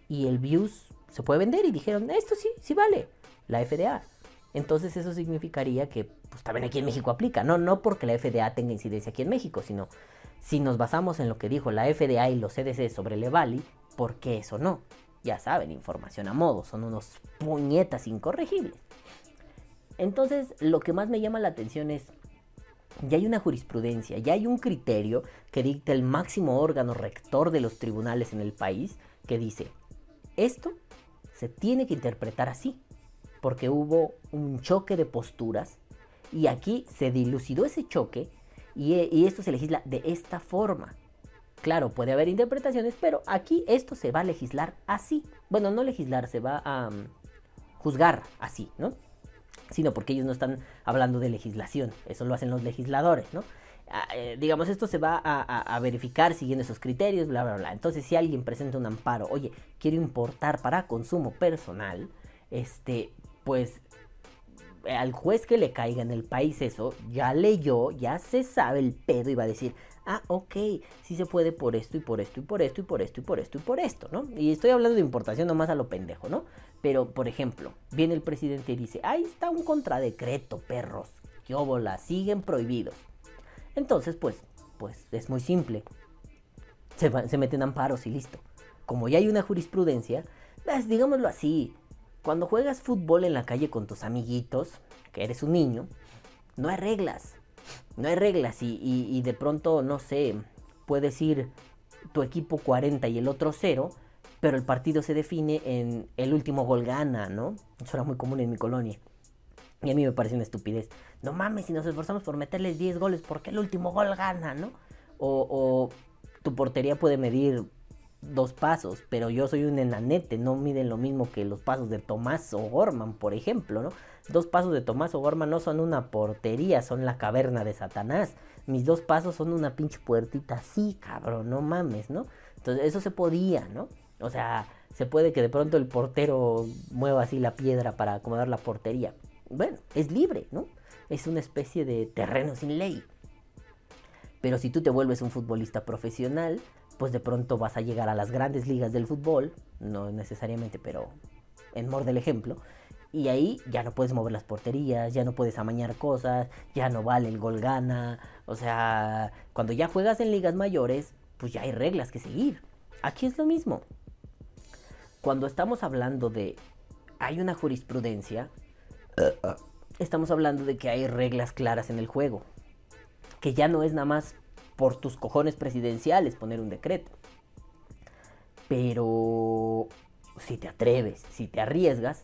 Y el Views se puede vender y dijeron, esto sí, sí vale, la FDA. Entonces eso significaría que pues también aquí en México aplica, no, no porque la FDA tenga incidencia aquí en México, sino si nos basamos en lo que dijo la FDA y los CDC sobre Levali, ¿por qué eso no? Ya saben, información a modo, son unos puñetas incorregibles. Entonces, lo que más me llama la atención es, ya hay una jurisprudencia, ya hay un criterio que dicta el máximo órgano rector de los tribunales en el país, que dice, esto se tiene que interpretar así, porque hubo un choque de posturas y aquí se dilucidó ese choque y, y esto se legisla de esta forma. Claro, puede haber interpretaciones, pero aquí esto se va a legislar así. Bueno, no legislar, se va a um, juzgar así, ¿no? Sino porque ellos no están hablando de legislación, eso lo hacen los legisladores, ¿no? Ah, eh, digamos, esto se va a, verificar siguiendo esos criterios, bla, bla, bla. Entonces, si alguien presenta un amparo, oye, quiero importar para consumo personal, este, pues al juez que le caiga en el país eso, ya leyó, ya se sabe el pedo y va a decir, ah, ok, sí se puede por esto y por esto y por esto y por esto y por esto y por esto, ¿no? Y estoy hablando de importación nomás a lo pendejo, ¿no? Pero, por ejemplo, viene el presidente y dice, ahí está un contradecreto, perros, que óbola, siguen prohibidos. Entonces, pues, pues es muy simple. Se meten amparos y listo. Como ya hay una jurisprudencia, pues, digámoslo así, Cuando juegas fútbol en la calle con tus amiguitos, que eres un niño, no hay reglas. No hay reglas y, y de pronto, no sé, puedes ir tu equipo 40 y el otro 0, pero el partido se define en el último gol gana, ¿no? Eso era muy común en mi colonia. Y a mí me parece una estupidez. No mames, si nos esforzamos por meterles 10 goles, ¿por qué el último gol gana, no? O, o tu portería puede medir dos pasos, pero yo soy un enanete, no miden lo mismo que los pasos de Tomás o Gorman, por ejemplo, ¿no? Dos pasos de Tomás o Gorman no son una portería, son la caverna de Satanás. Mis dos pasos son una pinche puertita así, cabrón, no mames, ¿no? Entonces eso se podía, ¿no? O sea, se puede que de pronto el portero mueva así la piedra para acomodar la portería. Bueno, es libre, ¿no? Es una especie de terreno sin ley. Pero si tú te vuelves un futbolista profesional, pues de pronto vas a llegar a las grandes ligas del fútbol, no necesariamente, pero en mor del ejemplo, y ahí ya no puedes mover las porterías, ya no puedes amañar cosas, ya no vale el gol gana, o sea, cuando ya juegas en ligas mayores, pues ya hay reglas que seguir. Aquí es lo mismo. Cuando estamos hablando de hay una jurisprudencia, estamos hablando de que hay reglas claras en el juego, que ya no es nada más por tus cojones presidenciales poner un decreto. Pero si te atreves, si te arriesgas,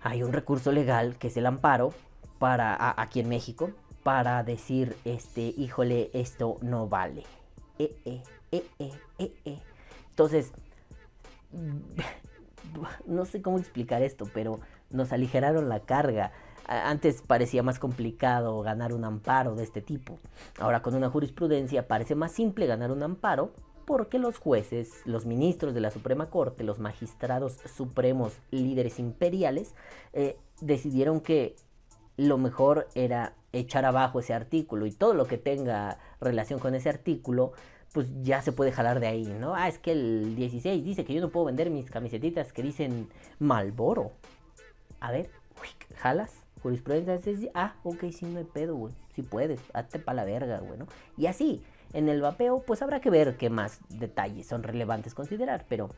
hay un recurso legal que es el amparo para aquí en México para decir este híjole esto no vale eh, eh, eh, eh, eh, eh. entonces (laughs) no sé cómo explicar esto pero nos aligeraron la carga antes parecía más complicado ganar un amparo de este tipo. Ahora con una jurisprudencia parece más simple ganar un amparo porque los jueces, los ministros de la Suprema Corte, los magistrados supremos líderes imperiales, eh, decidieron que lo mejor era echar abajo ese artículo y todo lo que tenga relación con ese artículo, pues ya se puede jalar de ahí, ¿no? Ah, es que el 16 dice que yo no puedo vender mis camisetitas que dicen Malboro. A ver, jalas jurisprudencia ah, ok, sí, no hay pedo, güey. Si puedes, hazte pa' la verga, güey. Y así, en el vapeo, pues habrá que ver qué más detalles son relevantes considerar, pero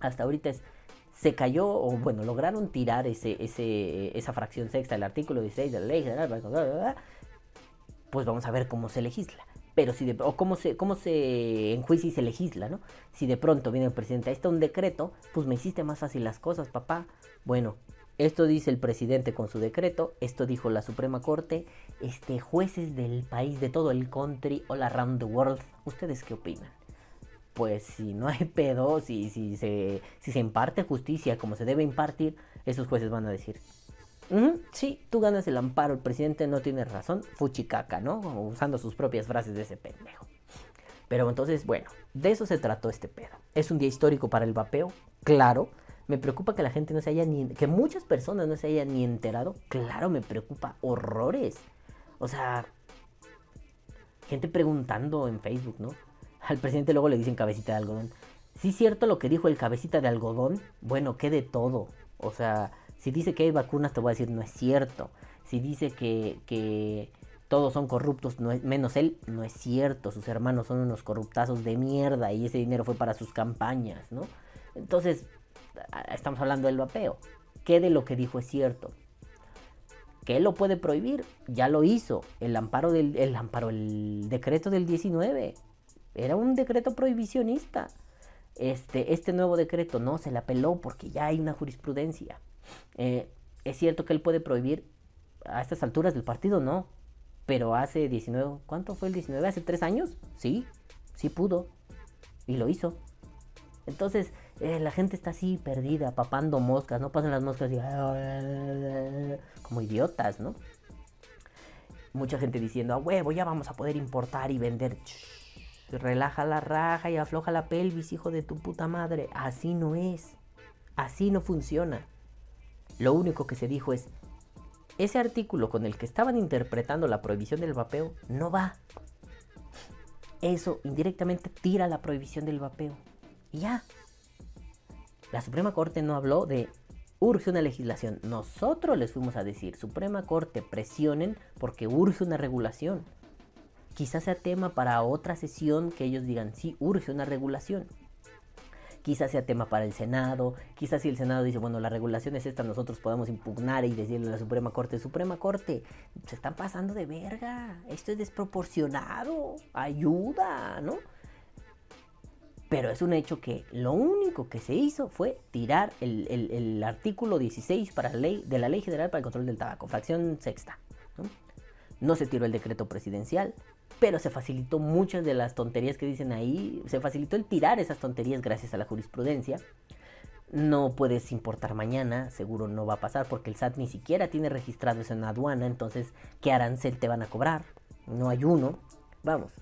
hasta ahorita se cayó, o bueno, lograron tirar ese, ese, esa fracción sexta del artículo 16 de la ley general, pues vamos a ver cómo se legisla. Pero si de, o cómo se, cómo se enjuicia y se legisla, ¿no? Si de pronto viene el presidente, ahí está un decreto, pues me hiciste más fácil las cosas, papá. Bueno, esto dice el presidente con su decreto, esto dijo la Suprema Corte, este, jueces del país, de todo el country, all around the world. ¿Ustedes qué opinan? Pues si no hay pedo, si, si, se, si se imparte justicia como se debe impartir, esos jueces van a decir, sí, tú ganas el amparo, el presidente no tiene razón, fuchicaca, ¿no? Usando sus propias frases de ese pendejo. Pero entonces, bueno, de eso se trató este pedo. Es un día histórico para el vapeo, claro me preocupa que la gente no se haya ni. que muchas personas no se hayan ni enterado. Claro, me preocupa. Horrores. O sea. Gente preguntando en Facebook, ¿no? Al presidente luego le dicen cabecita de algodón. Sí, cierto lo que dijo el cabecita de algodón. Bueno, ¿qué de todo? O sea, si dice que hay vacunas, te voy a decir, no es cierto. Si dice que, que todos son corruptos, no es, menos él, no es cierto. Sus hermanos son unos corruptazos de mierda y ese dinero fue para sus campañas, ¿no? Entonces, estamos hablando del vapeo. ¿Qué de lo que dijo es cierto? ¿Qué lo puede prohibir? Ya lo hizo. El amparo del el amparo, el decreto del 19. Era un decreto prohibicionista. Este, este nuevo decreto no se le apeló porque ya hay una jurisprudencia. Eh, es cierto que él puede prohibir a estas alturas del partido, no. Pero hace 19, ¿cuánto fue el 19? ¿Hace tres años? Sí, sí pudo. Y lo hizo. Entonces, eh, la gente está así perdida, papando moscas, no pasan las moscas y como idiotas, ¿no? Mucha gente diciendo, a huevo, ya vamos a poder importar y vender. relaja la raja y afloja la pelvis, hijo de tu puta madre. Así no es. Así no funciona. Lo único que se dijo es, ese artículo con el que estaban interpretando la prohibición del vapeo no va. Eso indirectamente tira la prohibición del vapeo. Y ya. La Suprema Corte no habló de urge una legislación. Nosotros les fuimos a decir, Suprema Corte, presionen porque urge una regulación. Quizás sea tema para otra sesión que ellos digan, sí, urge una regulación. Quizás sea tema para el Senado, quizás si el Senado dice, bueno, la regulación es esta, nosotros podemos impugnar y decirle a la Suprema Corte, Suprema Corte, se están pasando de verga, esto es desproporcionado, ayuda, ¿no? Pero es un hecho que lo único que se hizo fue tirar el, artículo 16 para la ley, de la Ley General para el Control del Tabaco, fracción sexta. ¿no? No se tiró el decreto presidencial, pero se facilitó muchas de las tonterías que dicen ahí. Se facilitó el tirar esas tonterías gracias a la jurisprudencia. No puedes importar mañana, seguro no va a pasar porque el SAT ni siquiera tiene registrado eso en aduana, entonces ¿qué arancel te van a cobrar? No hay uno. Vamos.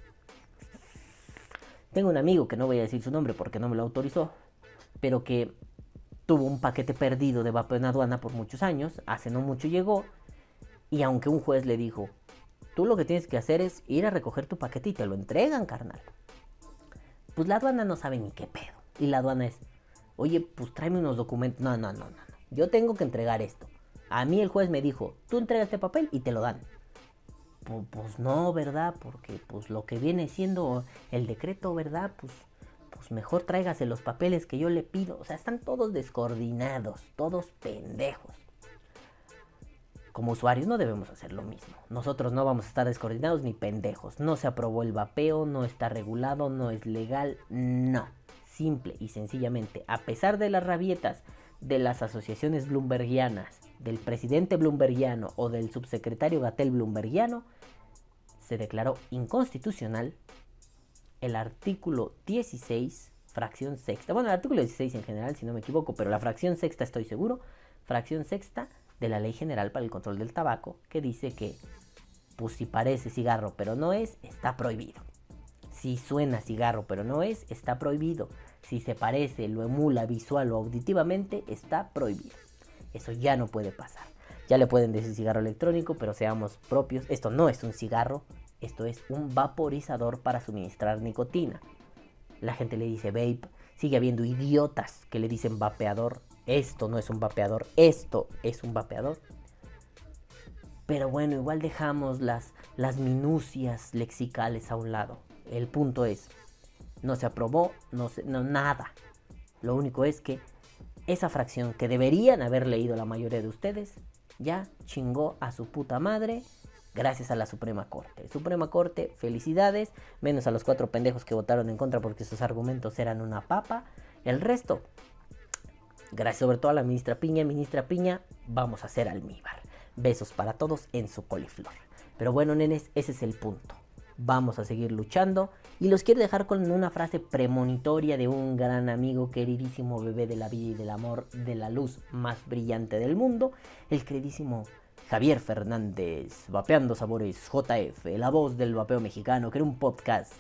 Tengo un amigo que no voy a decir su nombre porque no me lo autorizó, pero que tuvo un paquete perdido de vapeo en aduana por muchos años, hace no mucho llegó, y aunque un juez le dijo, tú lo que tienes que hacer es ir a recoger tu paquete y te lo entregan, carnal. Pues la aduana no sabe ni qué pedo. Y la aduana es, oye, pues tráeme unos documentos. No, no, no, no. Yo tengo que entregar esto. A mí el juez me dijo, tú entrega este papel y te lo dan. Pu- Pues, no, ¿verdad? Porque pues lo que viene siendo el decreto, ¿verdad? Pues, pues mejor tráigase los papeles que yo le pido. O sea, están todos descoordinados, todos pendejos. Como usuarios no debemos hacer lo mismo. Nosotros no vamos a estar descoordinados ni pendejos. No se aprobó el vapeo, no está regulado, no es legal, no. Simple y sencillamente, a pesar de las rabietas de las asociaciones bloombergianas, del presidente bloombergiano o del subsecretario Gatel bloombergiano, se declaró inconstitucional el artículo 16, fracción sexta. Bueno, el artículo 16 en general, si no me equivoco, pero la fracción sexta estoy seguro. Fracción sexta de la Ley General para el Control del Tabaco, que dice que, pues si parece cigarro pero no es, está prohibido. Si suena cigarro pero no es, está prohibido. Si se parece, lo emula visual o auditivamente, está prohibido. Eso ya no puede pasar. Ya le pueden decir cigarro electrónico, pero seamos propios. Esto no es un cigarro, esto es un vaporizador para suministrar nicotina. La gente le dice vape. Sigue habiendo idiotas que le dicen vapeador. Esto no es un vapeador, esto es un vapeador. Pero bueno, igual dejamos las, las minucias lexicales a un lado. El punto es, no se aprobó, no, se- nada. Lo único es que esa fracción que deberían haber leído la mayoría de ustedes, ya chingó a su puta madre gracias a la Suprema Corte. Suprema Corte, felicidades, menos a los cuatro pendejos que votaron en contra porque sus argumentos eran una papa. El resto, gracias sobre todo a la ministra Piña, ministra Piña, vamos a hacer almíbar. Besos para todos en su coliflor. Pero bueno, nenes, ese es el punto. Vamos a seguir luchando y los quiero dejar con una frase premonitoria de un gran amigo, queridísimo bebé de la vida y del amor, de la luz más brillante del mundo, el queridísimo Javier Fernández, Vapeando Sabores JF, la voz del vapeo mexicano, que era un podcast,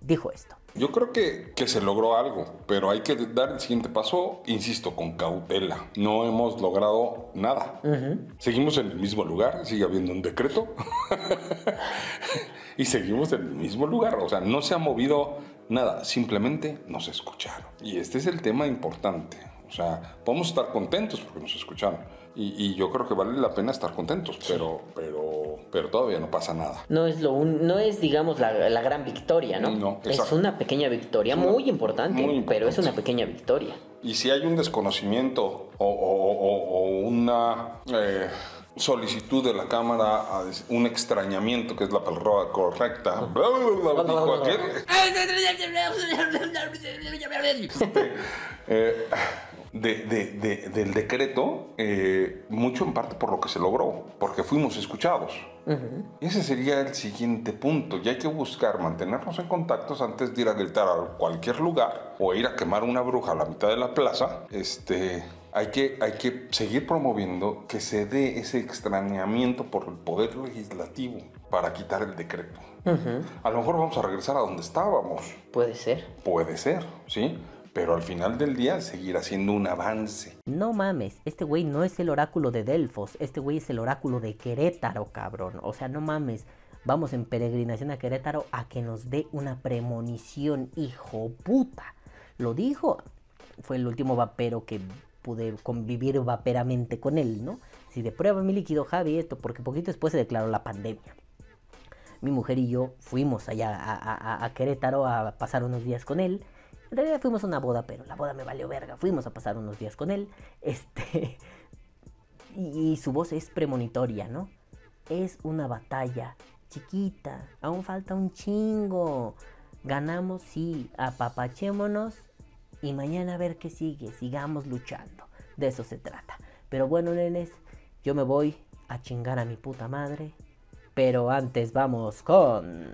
dijo esto. Yo creo que, que se logró algo, pero hay que dar el siguiente paso, insisto, con cautela. No hemos logrado nada. Seguimos en el mismo lugar, sigue habiendo un decreto (laughs) y seguimos en el mismo lugar. O sea, no se ha movido nada, simplemente nos escucharon. Y este es el tema importante. O sea, podemos estar contentos porque nos escucharon. Y, y yo creo que vale la pena estar contentos, pero, pero, pero todavía no pasa nada. No es, lo un- no es digamos, la, la gran victoria, ¿no? No, es una pequeña victoria, una- muy, importante, muy pero es una pequeña victoria. Y si hay un desconocimiento o, o- o- o una eh, solicitud de la Cámara, un extrañamiento, que es la palabra correcta, bla, bla, bla, dijo aquel, (laughs) (laughs) eh, de- de- de- del decreto, eh, mucho en parte por lo que se logró, porque fuimos escuchados. Ese sería el siguiente punto. Y hay que buscar mantenernos en contactos antes de ir a gritar a cualquier lugar o ir a quemar una bruja a la mitad de la plaza. Este, hay, que, hay que seguir promoviendo que se dé ese extrañamiento por el poder legislativo para quitar el decreto. A lo mejor vamos a regresar a donde estábamos. Puede ser. Puede ser, ¿sí? Pero al final del día seguir haciendo un avance. No mames, este güey no es el oráculo de Delfos, este güey es el oráculo de Querétaro, cabrón. O sea, no mames, vamos en peregrinación a Querétaro a que nos dé una premonición, hijo puta. Lo dijo, fue el último vapero que pude convivir vaperamente con él, ¿no? Si de prueba mi líquido, Javi, esto, porque poquito después se declaró la pandemia. Mi mujer y yo fuimos allá a- a Querétaro a pasar unos días con él. En realidad fuimos a una boda, pero la boda me valió verga. Fuimos a pasar unos días con él. (laughs) Este. Y, su voz es premonitoria, ¿no? Es una batalla chiquita. Aún falta un chingo. Ganamos, sí. Apapachémonos. Y mañana a ver qué sigue. Sigamos luchando. De eso se trata. Pero bueno, nenes, yo me voy a chingar a mi puta madre. Pero antes vamos con...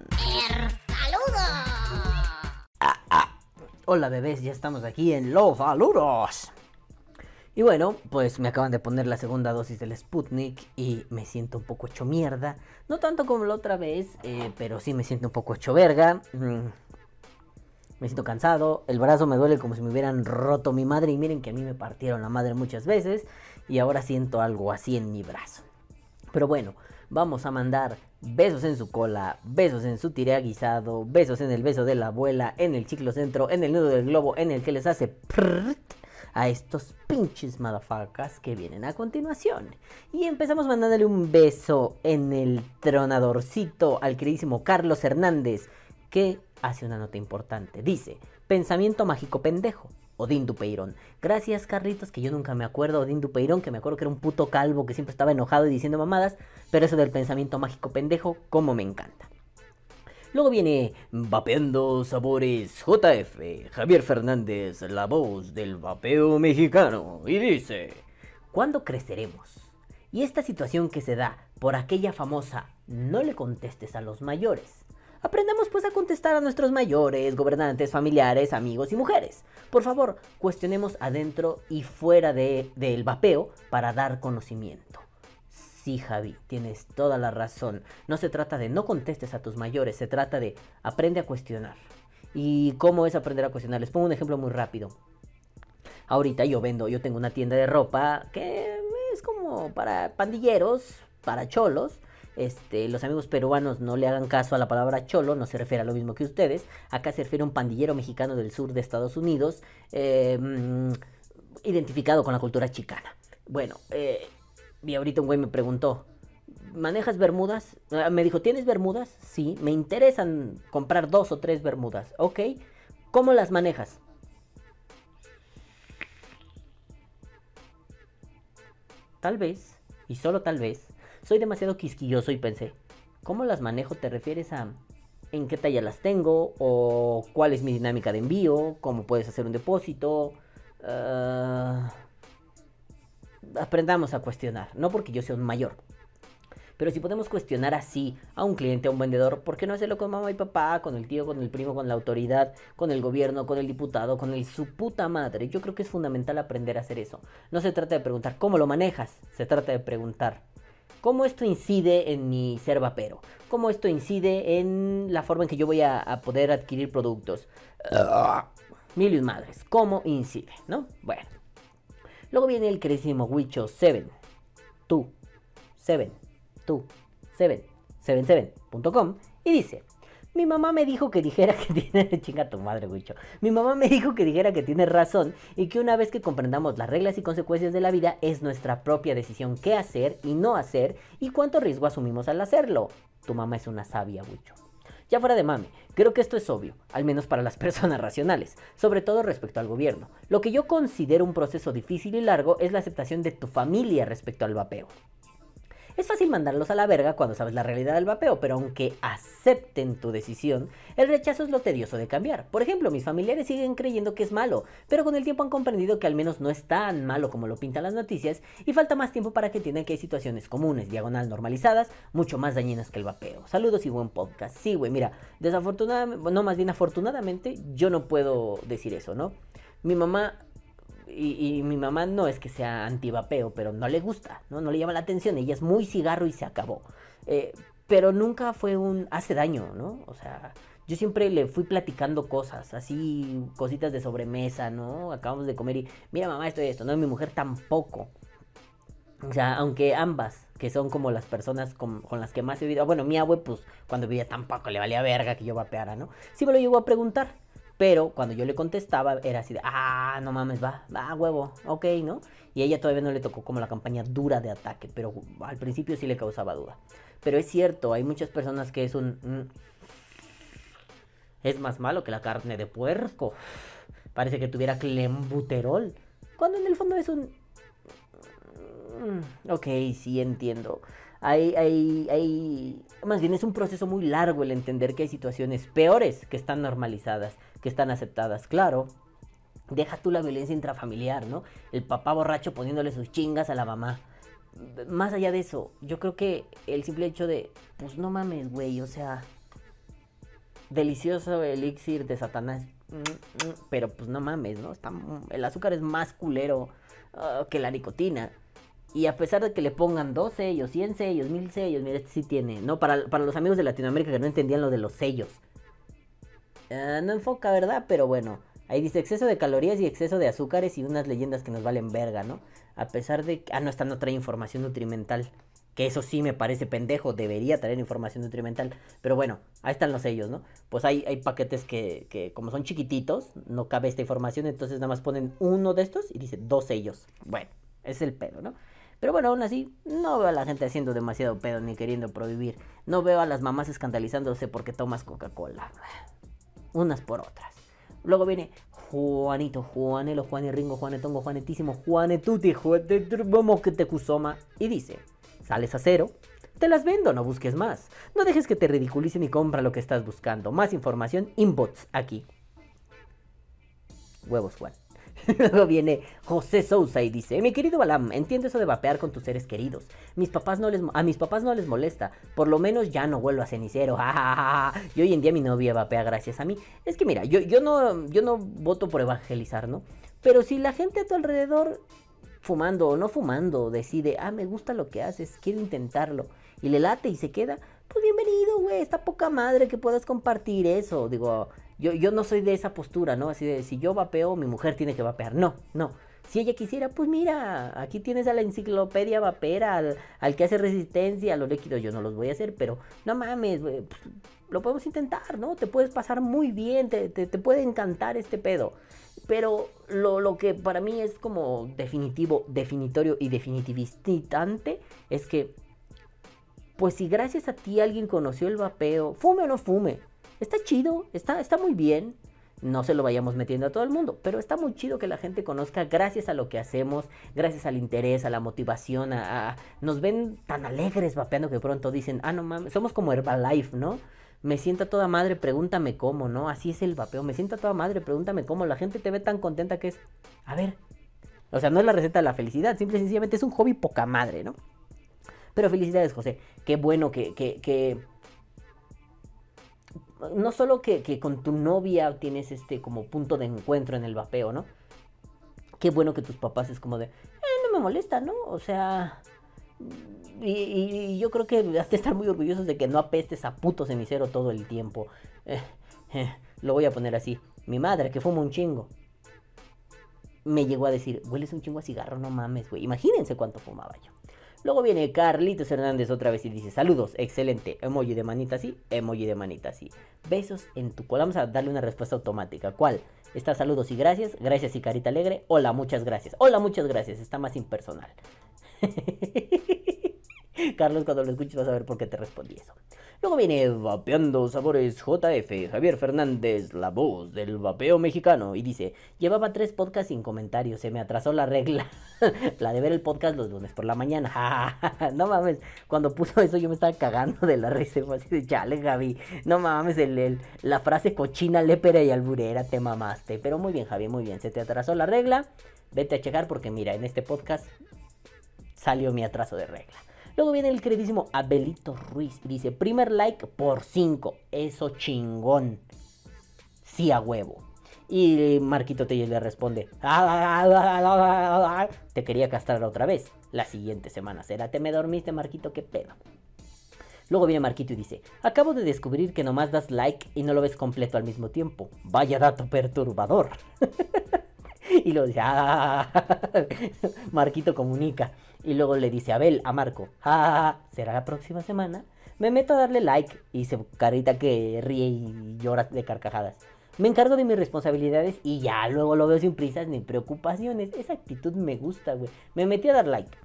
Hola bebés, ya estamos aquí en Los Saludos. Y bueno, pues me acaban de poner la segunda dosis del Sputnik y me siento un poco hecho mierda. No tanto como la otra vez, eh, pero sí me siento un poco hecho verga. Mm. Me siento cansado, el brazo me duele como si me hubieran roto mi madre y miren que a mí me partieron la madre muchas veces y ahora siento algo así en mi brazo. Pero bueno, vamos a mandar besos en su cola, besos en su tire guisado, besos en el beso de la abuela, en el ciclocentro, en el nudo del globo, en el que les hace prrrt a estos pinches madafacas que vienen a continuación. Y empezamos mandándole un beso en el tronadorcito al queridísimo Carlos Hernández, que hace una nota importante. Dice, pensamiento mágico pendejo. Odín Dupeirón. Gracias, Carlitos, que yo nunca me acuerdo. Odín Dupeirón, que me acuerdo que era un puto calvo que siempre estaba enojado y diciendo mamadas. Pero eso del pensamiento mágico pendejo, como me encanta. Luego viene Vapeando Sabores JF, Javier Fernández, la voz del vapeo mexicano, y dice, ¿cuándo creceremos? Y esta situación que se da por aquella famosa no le contestes a los mayores. Aprendamos pues a contestar a nuestros mayores, gobernantes, familiares, amigos y mujeres. Por favor, cuestionemos adentro y fuera de, del vapeo para dar conocimiento. Sí, Javi, tienes toda la razón. No se trata de no contestes a tus mayores, se trata de aprende a cuestionar. ¿Y cómo es aprender a cuestionar? Les pongo un ejemplo muy rápido. Ahorita yo vendo, yo tengo una tienda de ropa que es como para pandilleros, para cholos. Este, los amigos peruanos no le hagan caso a la palabra cholo, no se refiere a lo mismo que ustedes. Acá se refiere a un pandillero mexicano del sur de Estados Unidos, eh, mm, identificado con la cultura chicana. Bueno, eh, y ahorita un güey me preguntó, ¿manejas bermudas? Ah, Me dijo, ¿tienes bermudas? Sí, me interesan comprar dos o tres bermudas. Ok, ¿cómo las manejas? Tal vez, y solo tal vez, soy demasiado quisquilloso y pensé, ¿cómo las manejo? ¿Te refieres a en qué talla las tengo? ¿O cuál es mi dinámica de envío? ¿Cómo puedes hacer un depósito? Ah, aprendamos a cuestionar, no porque yo sea un mayor. Pero si podemos cuestionar así a un cliente, a un vendedor, ¿por qué no hacerlo con mamá y papá, con el tío, con el primo, con la autoridad, con el gobierno, con el diputado, con el su puta madre? Yo creo que es fundamental aprender a hacer eso. No se trata de preguntar cómo lo manejas, se trata de preguntar cómo esto incide en mi ser vapero, cómo esto incide en la forma en que yo voy a, poder adquirir productos. Uh, mil y madres, cómo incide, ¿no? Bueno. Luego viene el queridísimo Wicho 7. Tú. 7. Tú. 7. 77.com. Y dice. Mi mamá me dijo que dijera que (laughs) tiene... Chinga tu madre, Wicho. Mi mamá me dijo que dijera que tiene razón y que una vez que comprendamos las reglas y consecuencias de la vida es nuestra propia decisión qué hacer y no hacer y cuánto riesgo asumimos al hacerlo. Tu mamá es una sabia, Wicho. Ya fuera de mame, creo que esto es obvio, al menos para las (laughs) personas racionales, sobre todo respecto al gobierno. Lo que yo considero un proceso difícil y largo es la aceptación de tu familia respecto al vapeo. Es fácil mandarlos a la verga cuando sabes la realidad del vapeo, pero aunque acepten tu decisión, el rechazo es lo tedioso de cambiar. Por ejemplo, mis familiares siguen creyendo que es malo, pero con el tiempo han comprendido que al menos no es tan malo como lo pintan las noticias y falta más tiempo para que entiendan que hay situaciones comunes, diagonal normalizadas, mucho más dañinas que el vapeo. Saludos y buen podcast. Sí, güey, mira, desafortunadamente, no, más bien afortunadamente, yo no puedo decir eso, ¿no? Mi mamá y, y, mi mamá no es que sea antivapeo, pero no le gusta, ¿no? No le llama la atención. Ella es muy cigarro y se acabó. Eh, pero nunca fue un hace daño, ¿no? O sea, yo siempre le fui platicando cosas, así, cositas de sobremesa, ¿no? Acabamos de comer y, mira mamá, esto y esto, ¿no? Mi mujer tampoco. O sea, aunque ambas, que son como las personas con, con las que más he vivido. Bueno, mi abue, pues, cuando vivía tampoco le valía verga que yo vapeara, ¿no? Sí me lo llegó a preguntar. Pero cuando yo le contestaba era así de, ah, no mames, va, va, huevo, ok, ¿no? Y ella todavía no le tocó como la campaña dura de ataque, pero al principio sí le causaba duda. Pero es cierto, hay muchas personas que es un... es más malo que la carne de puerco. Parece que tuviera clembuterol. Cuando en el fondo es un... Mm, ok, sí entiendo. Hay, hay, hay... Más bien es un proceso muy largo el entender que hay situaciones peores que están normalizadas, que están aceptadas. Claro, deja tú la violencia intrafamiliar, ¿no? El papá borracho poniéndole sus chingas a la mamá. Más allá de eso, yo creo que el simple hecho de, pues no mames, güey, o sea, delicioso elixir de Satanás, mm, mm, pero pues no mames, ¿no? Está, el azúcar es más culero ah, que la nicotina. Y a pesar de que le pongan dos sellos, 100 sellos, 1000 sellos, mira, este sí tiene, ¿no? Para, para los amigos de Latinoamérica que no entendían lo de los sellos. Ah, no enfoca, ¿verdad? Pero bueno, ahí dice exceso de calorías y exceso de azúcares y unas leyendas que nos valen verga, ¿no? A pesar de que... Ah, no, esta no trae información nutrimental. Que eso sí me parece pendejo, debería traer información nutrimental. Pero bueno, ahí están los sellos, ¿no? Pues hay, hay paquetes que, que, como son chiquititos, no cabe esta información, entonces nada más ponen uno de estos y dice dos sellos. Bueno, es el pedo, ¿no? Pero bueno, aún así, no veo a la gente haciendo demasiado pedo ni queriendo prohibir. No veo a las mamás escandalizándose porque tomas Coca-Cola. Unas por otras. Luego viene Juanito, Juanelo, Juan Ringo, Juanetongo, Juanetísimo, Juanetuti, vamos que te cusoma. Y dice, sales a cero, te las vendo, no busques más. No dejes que te ridiculicen y compra lo que estás buscando. Más información, inbots aquí. Huevos, Juan. (laughs) Luego viene José Sousa y dice, mi querido Balam, entiendo eso de vapear con tus seres queridos. Mis papás no les, a mis papás no les molesta. Por lo menos ya no vuelvo a cenicero. (laughs) y hoy en día mi novia vapea gracias a mí. Es que mira, yo, yo, no, yo no voto por evangelizar, ¿no? Pero si la gente a tu alrededor, fumando o no fumando, decide, ah, me gusta lo que haces, quiero intentarlo, y le late y se queda, pues bienvenido, güey, está poca madre que puedas compartir eso. Digo, yo, yo no soy de esa postura, ¿no? Así de, si yo vapeo, mi mujer tiene que vapear. No, no. Si ella quisiera, pues mira, aquí tienes a la enciclopedia vapera, al, que hace resistencia a los líquidos. Yo no los voy a hacer, pero no mames, pues, lo podemos intentar, ¿no? Te puedes pasar muy bien, te, te, puede encantar este pedo. Pero lo, lo, que para mí es como definitivo, definitorio y definitivistante es que, pues si gracias a ti alguien conoció el vapeo, fume o no fume, Está chido, está, está muy bien. No se lo vayamos metiendo a todo el mundo, pero está muy chido que la gente conozca gracias a lo que hacemos, gracias al interés, a la motivación, a, nos ven tan alegres vapeando que pronto dicen, ah, no mames, somos como Herbalife, ¿no? Me sienta toda madre, pregúntame cómo, ¿no? Así es el vapeo, me sienta toda madre, pregúntame cómo. La gente te ve tan contenta que es, a ver, o sea, no es la receta de la felicidad, simple y sencillamente es un hobby poca madre, ¿no? Pero felicidades, José. Qué bueno que, que, que no solo que, con tu novia tienes este como punto de encuentro en el vapeo, ¿no? Qué bueno que tus papás es como de, eh, no me molesta, ¿no? O sea, y, yo creo que has de estar muy orgullosos de que no apestes a puto cenicero todo el tiempo. Eh, eh, lo voy a poner así. Mi madre, que fuma un chingo, me llegó a decir, hueles un chingo a cigarro, no mames, güey. Imagínense cuánto fumaba yo. Luego viene Carlitos Hernández otra vez y dice, saludos, excelente, emoji de manita así, emoji de manita así. Besos en tu cola. Vamos a darle una respuesta automática. ¿Cuál? Está saludos y gracias, gracias y carita alegre. Hola, muchas gracias. Hola, muchas gracias. Está más impersonal. (laughs) (laughs) Carlos, cuando lo escuches vas a ver por qué te respondí eso. Luego viene Vapeando Sabores JF, Javier Fernández, la voz del vapeo mexicano, y dice, llevaba tres podcasts sin comentarios, se me atrasó la regla, (laughs) la de ver el podcast los lunes por la mañana. (laughs) no mames, cuando puso eso yo me estaba cagando de la risa, así de chale, Javi. No mames, el, la frase cochina, lépera y alburera, te mamaste. Pero muy bien, Javi, muy bien, se te atrasó la regla, vete a checar porque mira, en este podcast salió mi atraso de regla. Luego viene el queridísimo Abelito Ruiz. Dice, primer like por 5. Eso chingón. Sí a huevo. Y Marquito Telles le responde, te quería castrar otra vez. La siguiente semana será, te me dormiste Marquito, qué pedo. Luego viene Marquito y dice, acabo de descubrir que nomás das like y no lo ves completo al mismo tiempo. Vaya dato perturbador. (laughs) (laughs) y lo dice, (laughs) Marquito comunica. Y luego le dice a Abel, a Marco, ja, será la próxima semana. Me meto a darle like y se carita que ríe y llora de carcajadas. Me encargo de mis responsabilidades y ya luego lo veo sin prisas ni preocupaciones. Esa actitud me gusta, güey. Me metí a dar like.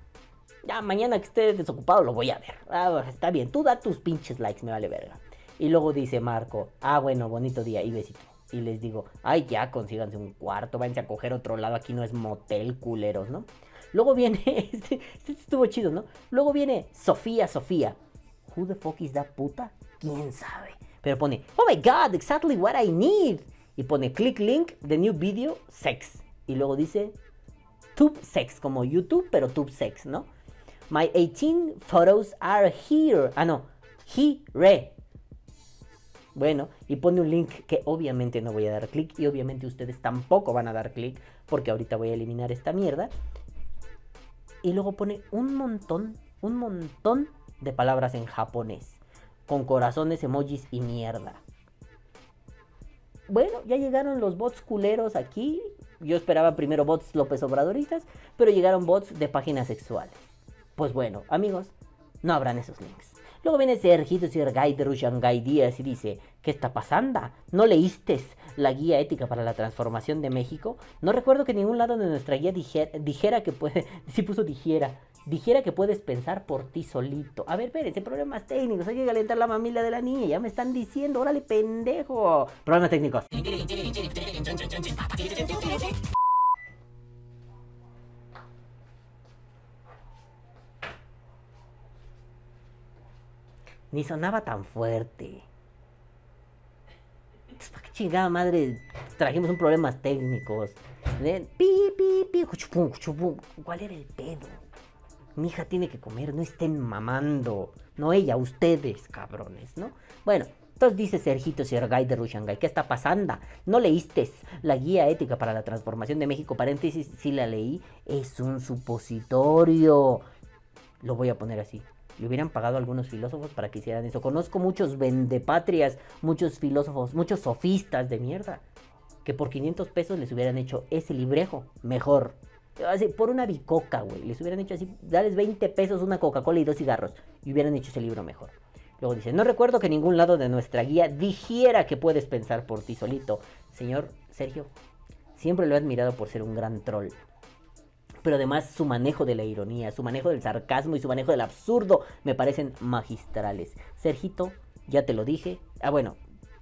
Ya mañana que esté desocupado lo voy a ver. Ah, está bien, tú da tus pinches likes, me vale verga. Y luego dice Marco, ah, bueno, bonito día y besito. Y les digo, ay, ya, consíganse un cuarto, váyanse a coger otro lado, aquí no es motel, culeros, ¿no? Luego viene, (laughs) este, este estuvo chido, ¿no? Luego viene Sofía, Sofía. Who the fuck is that puta? ¿Quién sabe? Pero pone, oh my god, exactly what I need. Y pone click link, the new video, sex. Y luego dice, tube sex, como YouTube, pero tube sex, ¿no? My 18 photos are here. Ah, no, here. Bueno, y pone un link que obviamente no voy a dar clic y obviamente ustedes tampoco van a dar clic porque ahorita voy a eliminar esta mierda. Y luego pone un montón, un montón de palabras en japonés, con corazones, emojis y mierda. Bueno, ya llegaron los bots culeros aquí. Yo esperaba primero bots López Obradoristas, pero llegaron bots de páginas sexuales. Pues bueno, amigos, no habrán esos links. Luego viene Sergito Sirgay de Rushangai Díaz y dice, ¿qué está pasando? ¿No leíste la guía ética para la transformación de México? No recuerdo que ningún lado de nuestra guía dijera, que puede, (laughs) si puso dijera, dijera que puedes pensar por ti solito. A ver, espérense, problemas técnicos, hay que calentar la mamila de la niña, ya me están diciendo, órale pendejo. Problemas técnicos. Ni sonaba tan fuerte. ¿Para qué chingada madre trajimos un problemas técnicos? Pi, pi, pi, ¿Cuál era el pedo? Mi hija tiene que comer, no estén mamando. No ella, ustedes, cabrones, ¿no? Bueno, entonces dice Sergito Sergay de Rushangai, ¿qué está pasando? ¿No leíste la guía ética para la transformación de México? Paréntesis, si la leí, es un supositorio. Lo voy a poner así le hubieran pagado algunos filósofos para que hicieran eso. Conozco muchos vendepatrias, muchos filósofos, muchos sofistas de mierda, que por 500 pesos les hubieran hecho ese librejo mejor. Así, por una bicoca, güey. Les hubieran hecho así, dales 20 pesos, una Coca-Cola y dos cigarros. Y hubieran hecho ese libro mejor. Luego dice, no recuerdo que ningún lado de nuestra guía dijera que puedes pensar por ti solito. Señor Sergio, siempre lo he admirado por ser un gran troll pero además su manejo de la ironía, su manejo del sarcasmo y su manejo del absurdo me parecen magistrales. Sergito, ya te lo dije. Ah, bueno,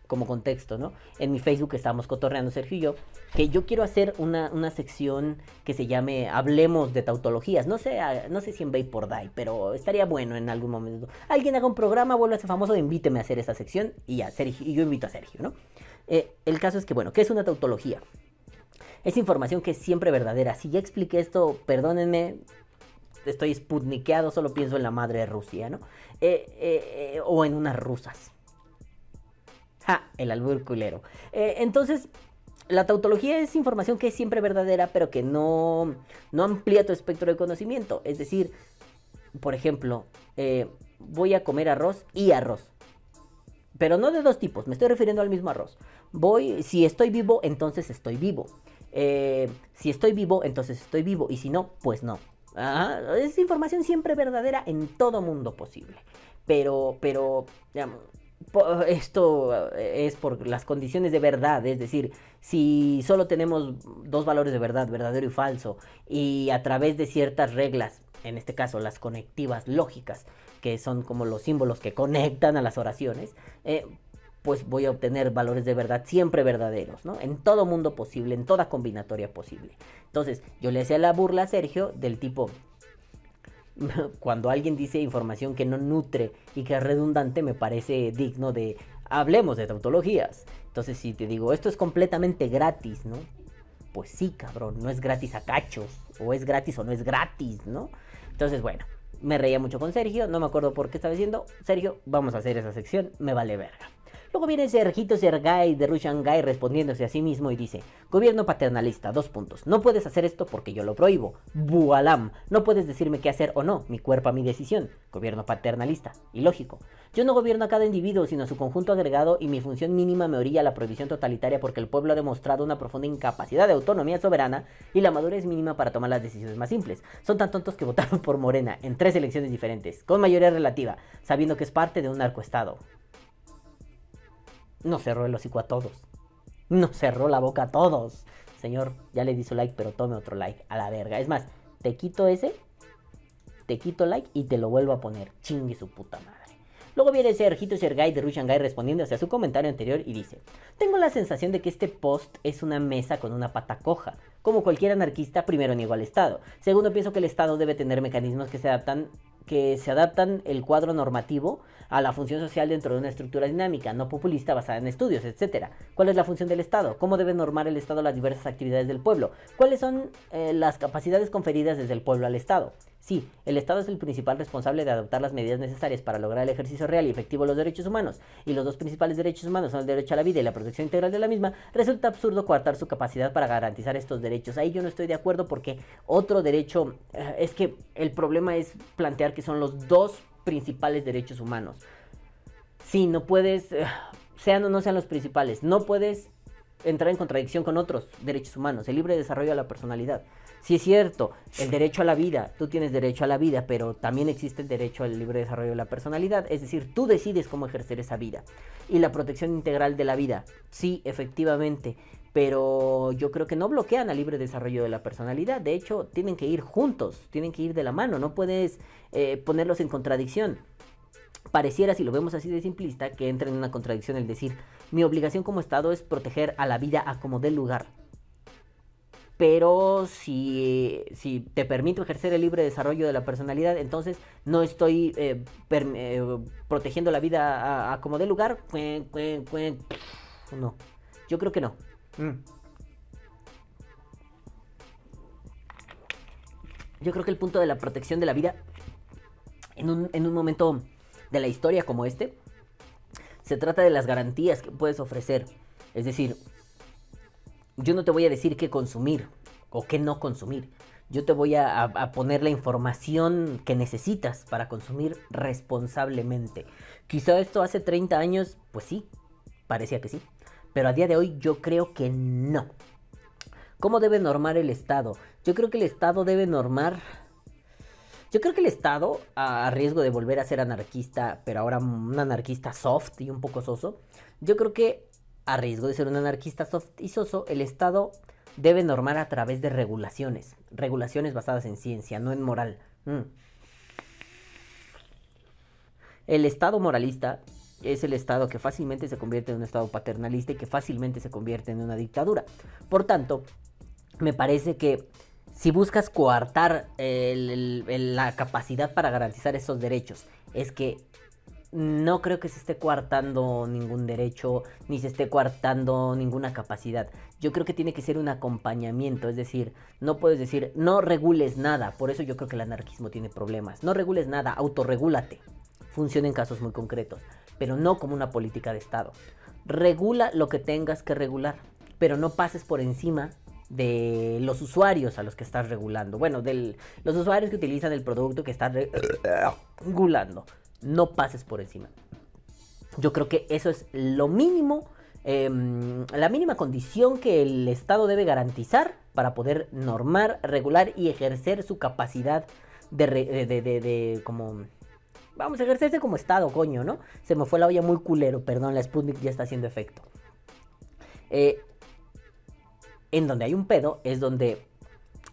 como contexto, ¿no? En mi Facebook estábamos cotorreando Sergio y yo, que yo quiero hacer una, sección que se llame Hablemos de tautologías. No sé, ah, no sé si en por Die, pero estaría bueno en algún momento. Alguien haga un programa, vuelva a ser famoso, invíteme a hacer esa sección y ya, Sergio, y yo invito a Sergio, ¿no? Eh, el caso es que, bueno, ¿qué es una tautología? Es información que es siempre verdadera. Si ya expliqué esto, perdónenme, estoy sputnikeado, solo pienso en la madre de Rusia, ¿no? Eh, eh, eh, o en unas rusas. Ja, el albur culero. entonces, la tautología es información que es siempre verdadera, pero que no, no amplía tu espectro de conocimiento. Es decir, por ejemplo, voy a comer arroz y arroz. Pero no de dos tipos, me estoy refiriendo al mismo arroz. Voy, si estoy vivo, entonces estoy vivo. Eh, si estoy vivo, entonces estoy vivo. Y si no, pues no. es información siempre verdadera en todo mundo posible. Pero, pero, esto eh, es por las condiciones de verdad. Es decir, si solo tenemos dos valores de verdad, verdadero y falso, y a través de ciertas reglas, en este caso las conectivas lógicas, que son como los símbolos que conectan a las oraciones, eh, pues voy a obtener valores de verdad siempre verdaderos, ¿no? En todo mundo posible, en toda combinatoria posible. Entonces, yo le hacía la burla a Sergio del tipo, (laughs) cuando alguien dice información que no nutre y que es redundante, me parece digno de, hablemos de tautologías. Entonces, si te digo, esto es completamente gratis, ¿no? Pues sí, cabrón, no es gratis a cachos, o es gratis o no es gratis, ¿no? Entonces, bueno, me reía mucho con Sergio, no me acuerdo por qué estaba diciendo, Sergio, vamos a hacer esa sección, me vale verga. Luego viene Sergito Sergay de Rushangai respondiéndose a sí mismo y dice, gobierno paternalista, dos puntos, no puedes hacer esto porque yo lo prohíbo, bualam, no puedes decirme qué hacer o no, mi cuerpo a mi decisión, gobierno paternalista, ilógico. Yo no gobierno a cada individuo, sino a su conjunto agregado y mi función mínima me orilla a la prohibición totalitaria porque el pueblo ha demostrado una profunda incapacidad de autonomía soberana y la madurez mínima para tomar las decisiones más simples. Son tan tontos que (laughs) votaron por Morena en tres elecciones diferentes, con mayoría relativa, sabiendo que es parte de un narcoestado. No cerró el hocico a todos. No cerró la boca a todos. Señor, ya le di su like, pero tome otro like. A la verga. Es más, te quito ese, te quito like y te lo vuelvo a poner. Chingue su puta madre. Luego viene Sergito Sergay de Rushangai respondiendo hacia su comentario anterior y dice: Tengo la sensación de que este post es una mesa con una pata coja. Como cualquier anarquista, primero niego al Estado. Segundo, pienso que el Estado debe tener mecanismos que se adaptan que se adaptan el cuadro normativo a la función social dentro de una estructura dinámica, no populista basada en estudios, etc. ¿Cuál es la función del Estado? ¿Cómo debe normar el Estado las diversas actividades del pueblo? ¿Cuáles son eh, las capacidades conferidas desde el pueblo al Estado? Sí, el Estado es el principal responsable de adoptar las medidas necesarias para lograr el ejercicio real y efectivo de los derechos humanos, y los dos principales derechos humanos son el derecho a la vida y la protección integral de la misma, resulta absurdo coartar su capacidad para garantizar estos derechos. Ahí yo no estoy de acuerdo porque otro derecho eh, es que el problema es plantear que son los dos principales derechos humanos. Sí, no puedes, eh, sean o no sean los principales, no puedes entrar en contradicción con otros derechos humanos, el libre desarrollo de la personalidad. Si es cierto, el derecho a la vida, tú tienes derecho a la vida, pero también existe el derecho al libre desarrollo de la personalidad, es decir, tú decides cómo ejercer esa vida. Y la protección integral de la vida, sí, efectivamente, pero yo creo que no bloquean al libre desarrollo de la personalidad, de hecho, tienen que ir juntos, tienen que ir de la mano, no puedes eh, ponerlos en contradicción. Pareciera, si lo vemos así de simplista, que entra en una contradicción el decir, mi obligación como Estado es proteger a la vida a como dé lugar pero si, si, te permito ejercer el libre desarrollo de la personalidad, entonces no estoy eh, eh, protegiendo la vida a, como de lugar. No, yo creo que no. Mm. Yo creo que el punto de la protección de la vida en un, en un momento de la historia como este, se trata de las garantías que puedes ofrecer. Es decir, yo no te voy a decir qué consumir o qué no consumir. Yo te voy a, poner la información que necesitas para consumir responsablemente. Quizá esto hace 30 años, pues sí, parecía que sí. Pero a día de hoy yo creo que no. ¿Cómo debe normar el Estado? Yo creo que el Estado debe normar... Yo creo que el Estado, a riesgo de volver a ser anarquista, pero ahora un anarquista soft y un poco soso, yo creo que a riesgo de ser un anarquista soft y soso, el Estado debe normar a través de regulaciones, regulaciones basadas en ciencia, no en moral. Mm. El Estado moralista es el Estado que fácilmente se convierte en un Estado paternalista y que fácilmente se convierte en una dictadura. Por tanto, me parece que si buscas coartar la capacidad para garantizar esos derechos, es que no creo que se esté coartando ningún derecho, ni se esté coartando ninguna capacidad. Yo creo que tiene que ser un acompañamiento, es decir, no puedes decir, no regules nada, por eso yo creo que el anarquismo tiene problemas. No regules nada, autorregúlate. Funciona en casos muy concretos, pero no como una política de Estado. Regula lo que tengas que regular, pero no pases por encima de los usuarios a los que estás regulando. Bueno, de los usuarios que utilizan el producto que estás (coughs) regulando no pases por encima. Yo creo que eso es lo mínimo, em, la mínima condición que el Estado debe garantizar para poder normar, regular y ejercer su capacidad de, de, como... Vamos a ejercerse como Estado, coño, ¿no? Se me fue la olla muy culero, perdón, la Sputnik ya está haciendo efecto. Eh, en donde hay un pedo es donde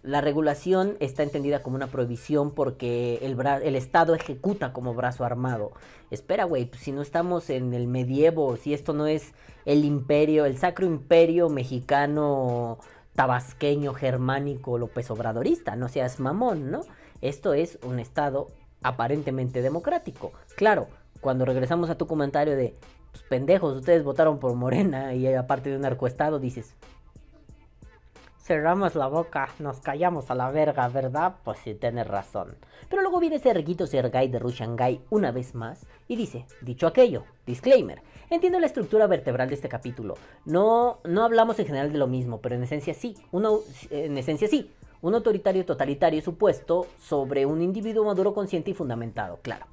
la regulación está entendida como una prohibición porque el, Estado ejecuta como brazo armado. Espera, güey, pues si no estamos en el medievo, si esto no es el imperio, el sacro imperio mexicano, tabasqueño, germánico, López Obradorista, no seas mamón, ¿no? Esto es un Estado aparentemente democrático. Claro, cuando regresamos a tu comentario de, pues pendejos, ustedes votaron por Morena y aparte de un narcoestado, dices, cerramos la boca, nos callamos a la verga, ¿verdad? Pues sí, tienes razón. Pero luego viene Serguito Sergay de Rushangai una vez más y dice, dicho aquello, disclaimer, entiendo la estructura vertebral de este capítulo. No, no hablamos en general de lo mismo, pero en esencia sí, uno, en esencia sí. Un autoritario totalitario supuesto sobre un individuo maduro consciente y fundamentado, claro.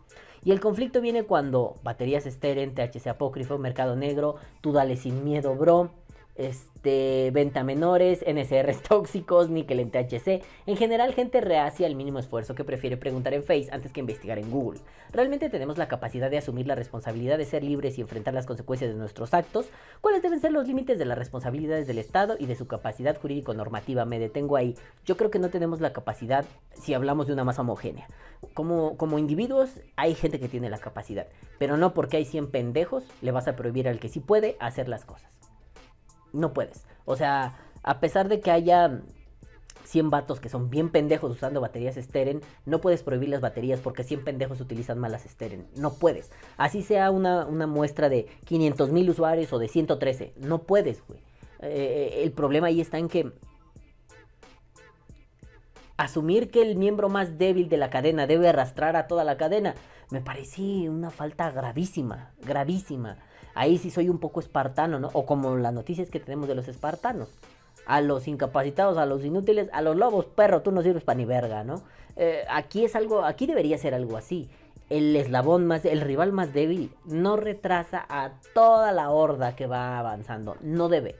Y el conflicto viene cuando baterías esteren, THC apócrifo, mercado negro, tú dale sin miedo, bro, este, venta menores, NSRs (laughs) tóxicos, níquel en THC, en general gente reacia al mínimo esfuerzo que prefiere preguntar en Face antes que investigar en Google. ¿Realmente tenemos la capacidad de asumir la responsabilidad de ser libres y enfrentar las consecuencias de nuestros actos? ¿Cuáles deben ser los límites de las responsabilidades del Estado y de su capacidad jurídico-normativa? Me detengo ahí. Yo creo que no tenemos la capacidad si hablamos de una masa homogénea. Como, como individuos hay gente que tiene la capacidad, pero no porque hay 100 pendejos le vas a prohibir al que sí puede hacer las cosas no puedes. O sea, a pesar de que haya 100 vatos que son bien pendejos usando baterías Steren, no puedes prohibir las baterías porque 100 pendejos utilizan malas Steren. No puedes. Así sea una, muestra de 500 mil usuarios o de 113. No puedes, güey. Eh, el problema ahí está en que asumir que el miembro más débil de la cadena debe arrastrar a toda la cadena me parece una falta gravísima, gravísima ahí sí soy un poco espartano, ¿no? O como las noticias que tenemos de los espartanos. A los incapacitados, a los inútiles, a los lobos, perro, tú no sirves para ni verga, ¿no? Eh, aquí es algo, aquí debería ser algo así. El eslabón más, el rival más débil no retrasa a toda la horda que va avanzando. No debe.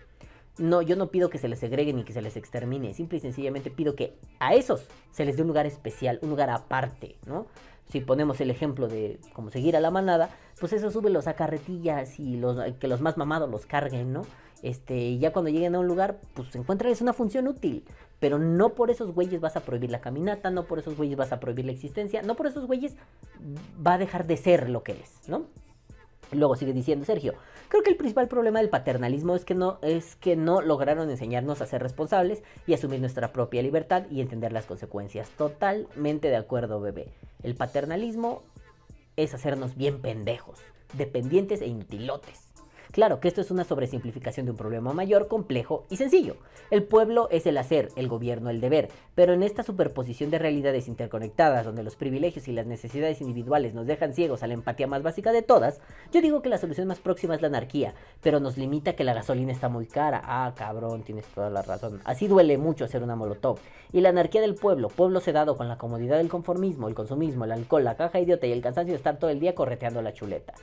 No, yo no pido que se les segreguen ni que se les extermine. Simple y sencillamente pido que a esos se les dé un lugar especial, un lugar aparte, ¿no? Si ponemos el ejemplo de como seguir a la manada, pues eso sube los a carretillas y los, que los más mamados los carguen, ¿no? Este, ya cuando lleguen a un lugar, pues es una función útil. Pero no por esos güeyes vas a prohibir la caminata, no por esos güeyes vas a prohibir la existencia, no por esos güeyes va a dejar de ser lo que es, ¿no? Luego sigue diciendo Sergio, creo que el principal problema del paternalismo es que no es que no lograron enseñarnos a ser responsables y asumir nuestra propia libertad y entender las consecuencias. Totalmente de acuerdo, bebé. El paternalismo es hacernos bien pendejos, dependientes e inutilotes. Claro que esto es una sobresimplificación de un problema mayor, complejo y sencillo. El pueblo es el hacer, el gobierno el deber, pero en esta superposición de realidades interconectadas donde los privilegios y las necesidades individuales nos dejan ciegos a la empatía más básica de todas, yo digo que la solución más próxima es la anarquía, pero nos limita que la gasolina está muy cara. Ah, cabrón, tienes toda la razón. Así duele mucho hacer una molotov. Y la anarquía del pueblo, pueblo sedado con la comodidad del conformismo, el consumismo, el alcohol, la caja idiota y el cansancio de estar todo el día correteando la chuleta.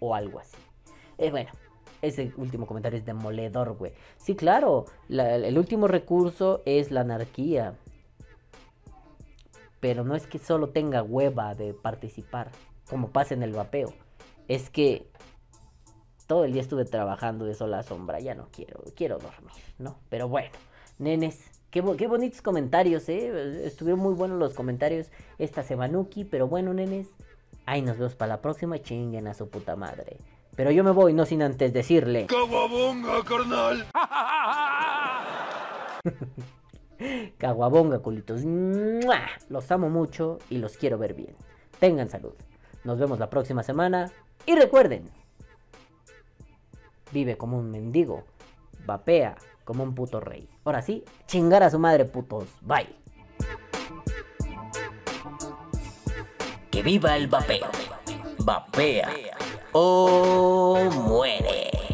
O algo así. Eh, bueno, ese último comentario es demoledor, güey. Sí, claro, el último recurso es la anarquía. Pero no es que solo tenga hueva de participar, como pasa en el vapeo. Es que todo el día estuve trabajando de sola sombra, ya no quiero, quiero dormir, ¿no? Pero bueno, nenes, qué, qué bonitos comentarios, ¿eh? Estuvieron muy buenos los comentarios esta semanuki, pero bueno, nenes, ahí nos vemos para la próxima, chinguen a su puta madre. Pero yo me voy no sin antes decirle... ¡Caguabonga, carnal! (laughs) Caguabonga, culitos. Los amo mucho y los quiero ver bien. Tengan salud. Nos vemos la próxima semana. Y recuerden, vive como un mendigo, vapea como un puto rey. Ahora sí, chingar a su madre, putos. Bye. Que viva el vapeo. Vapea o muere.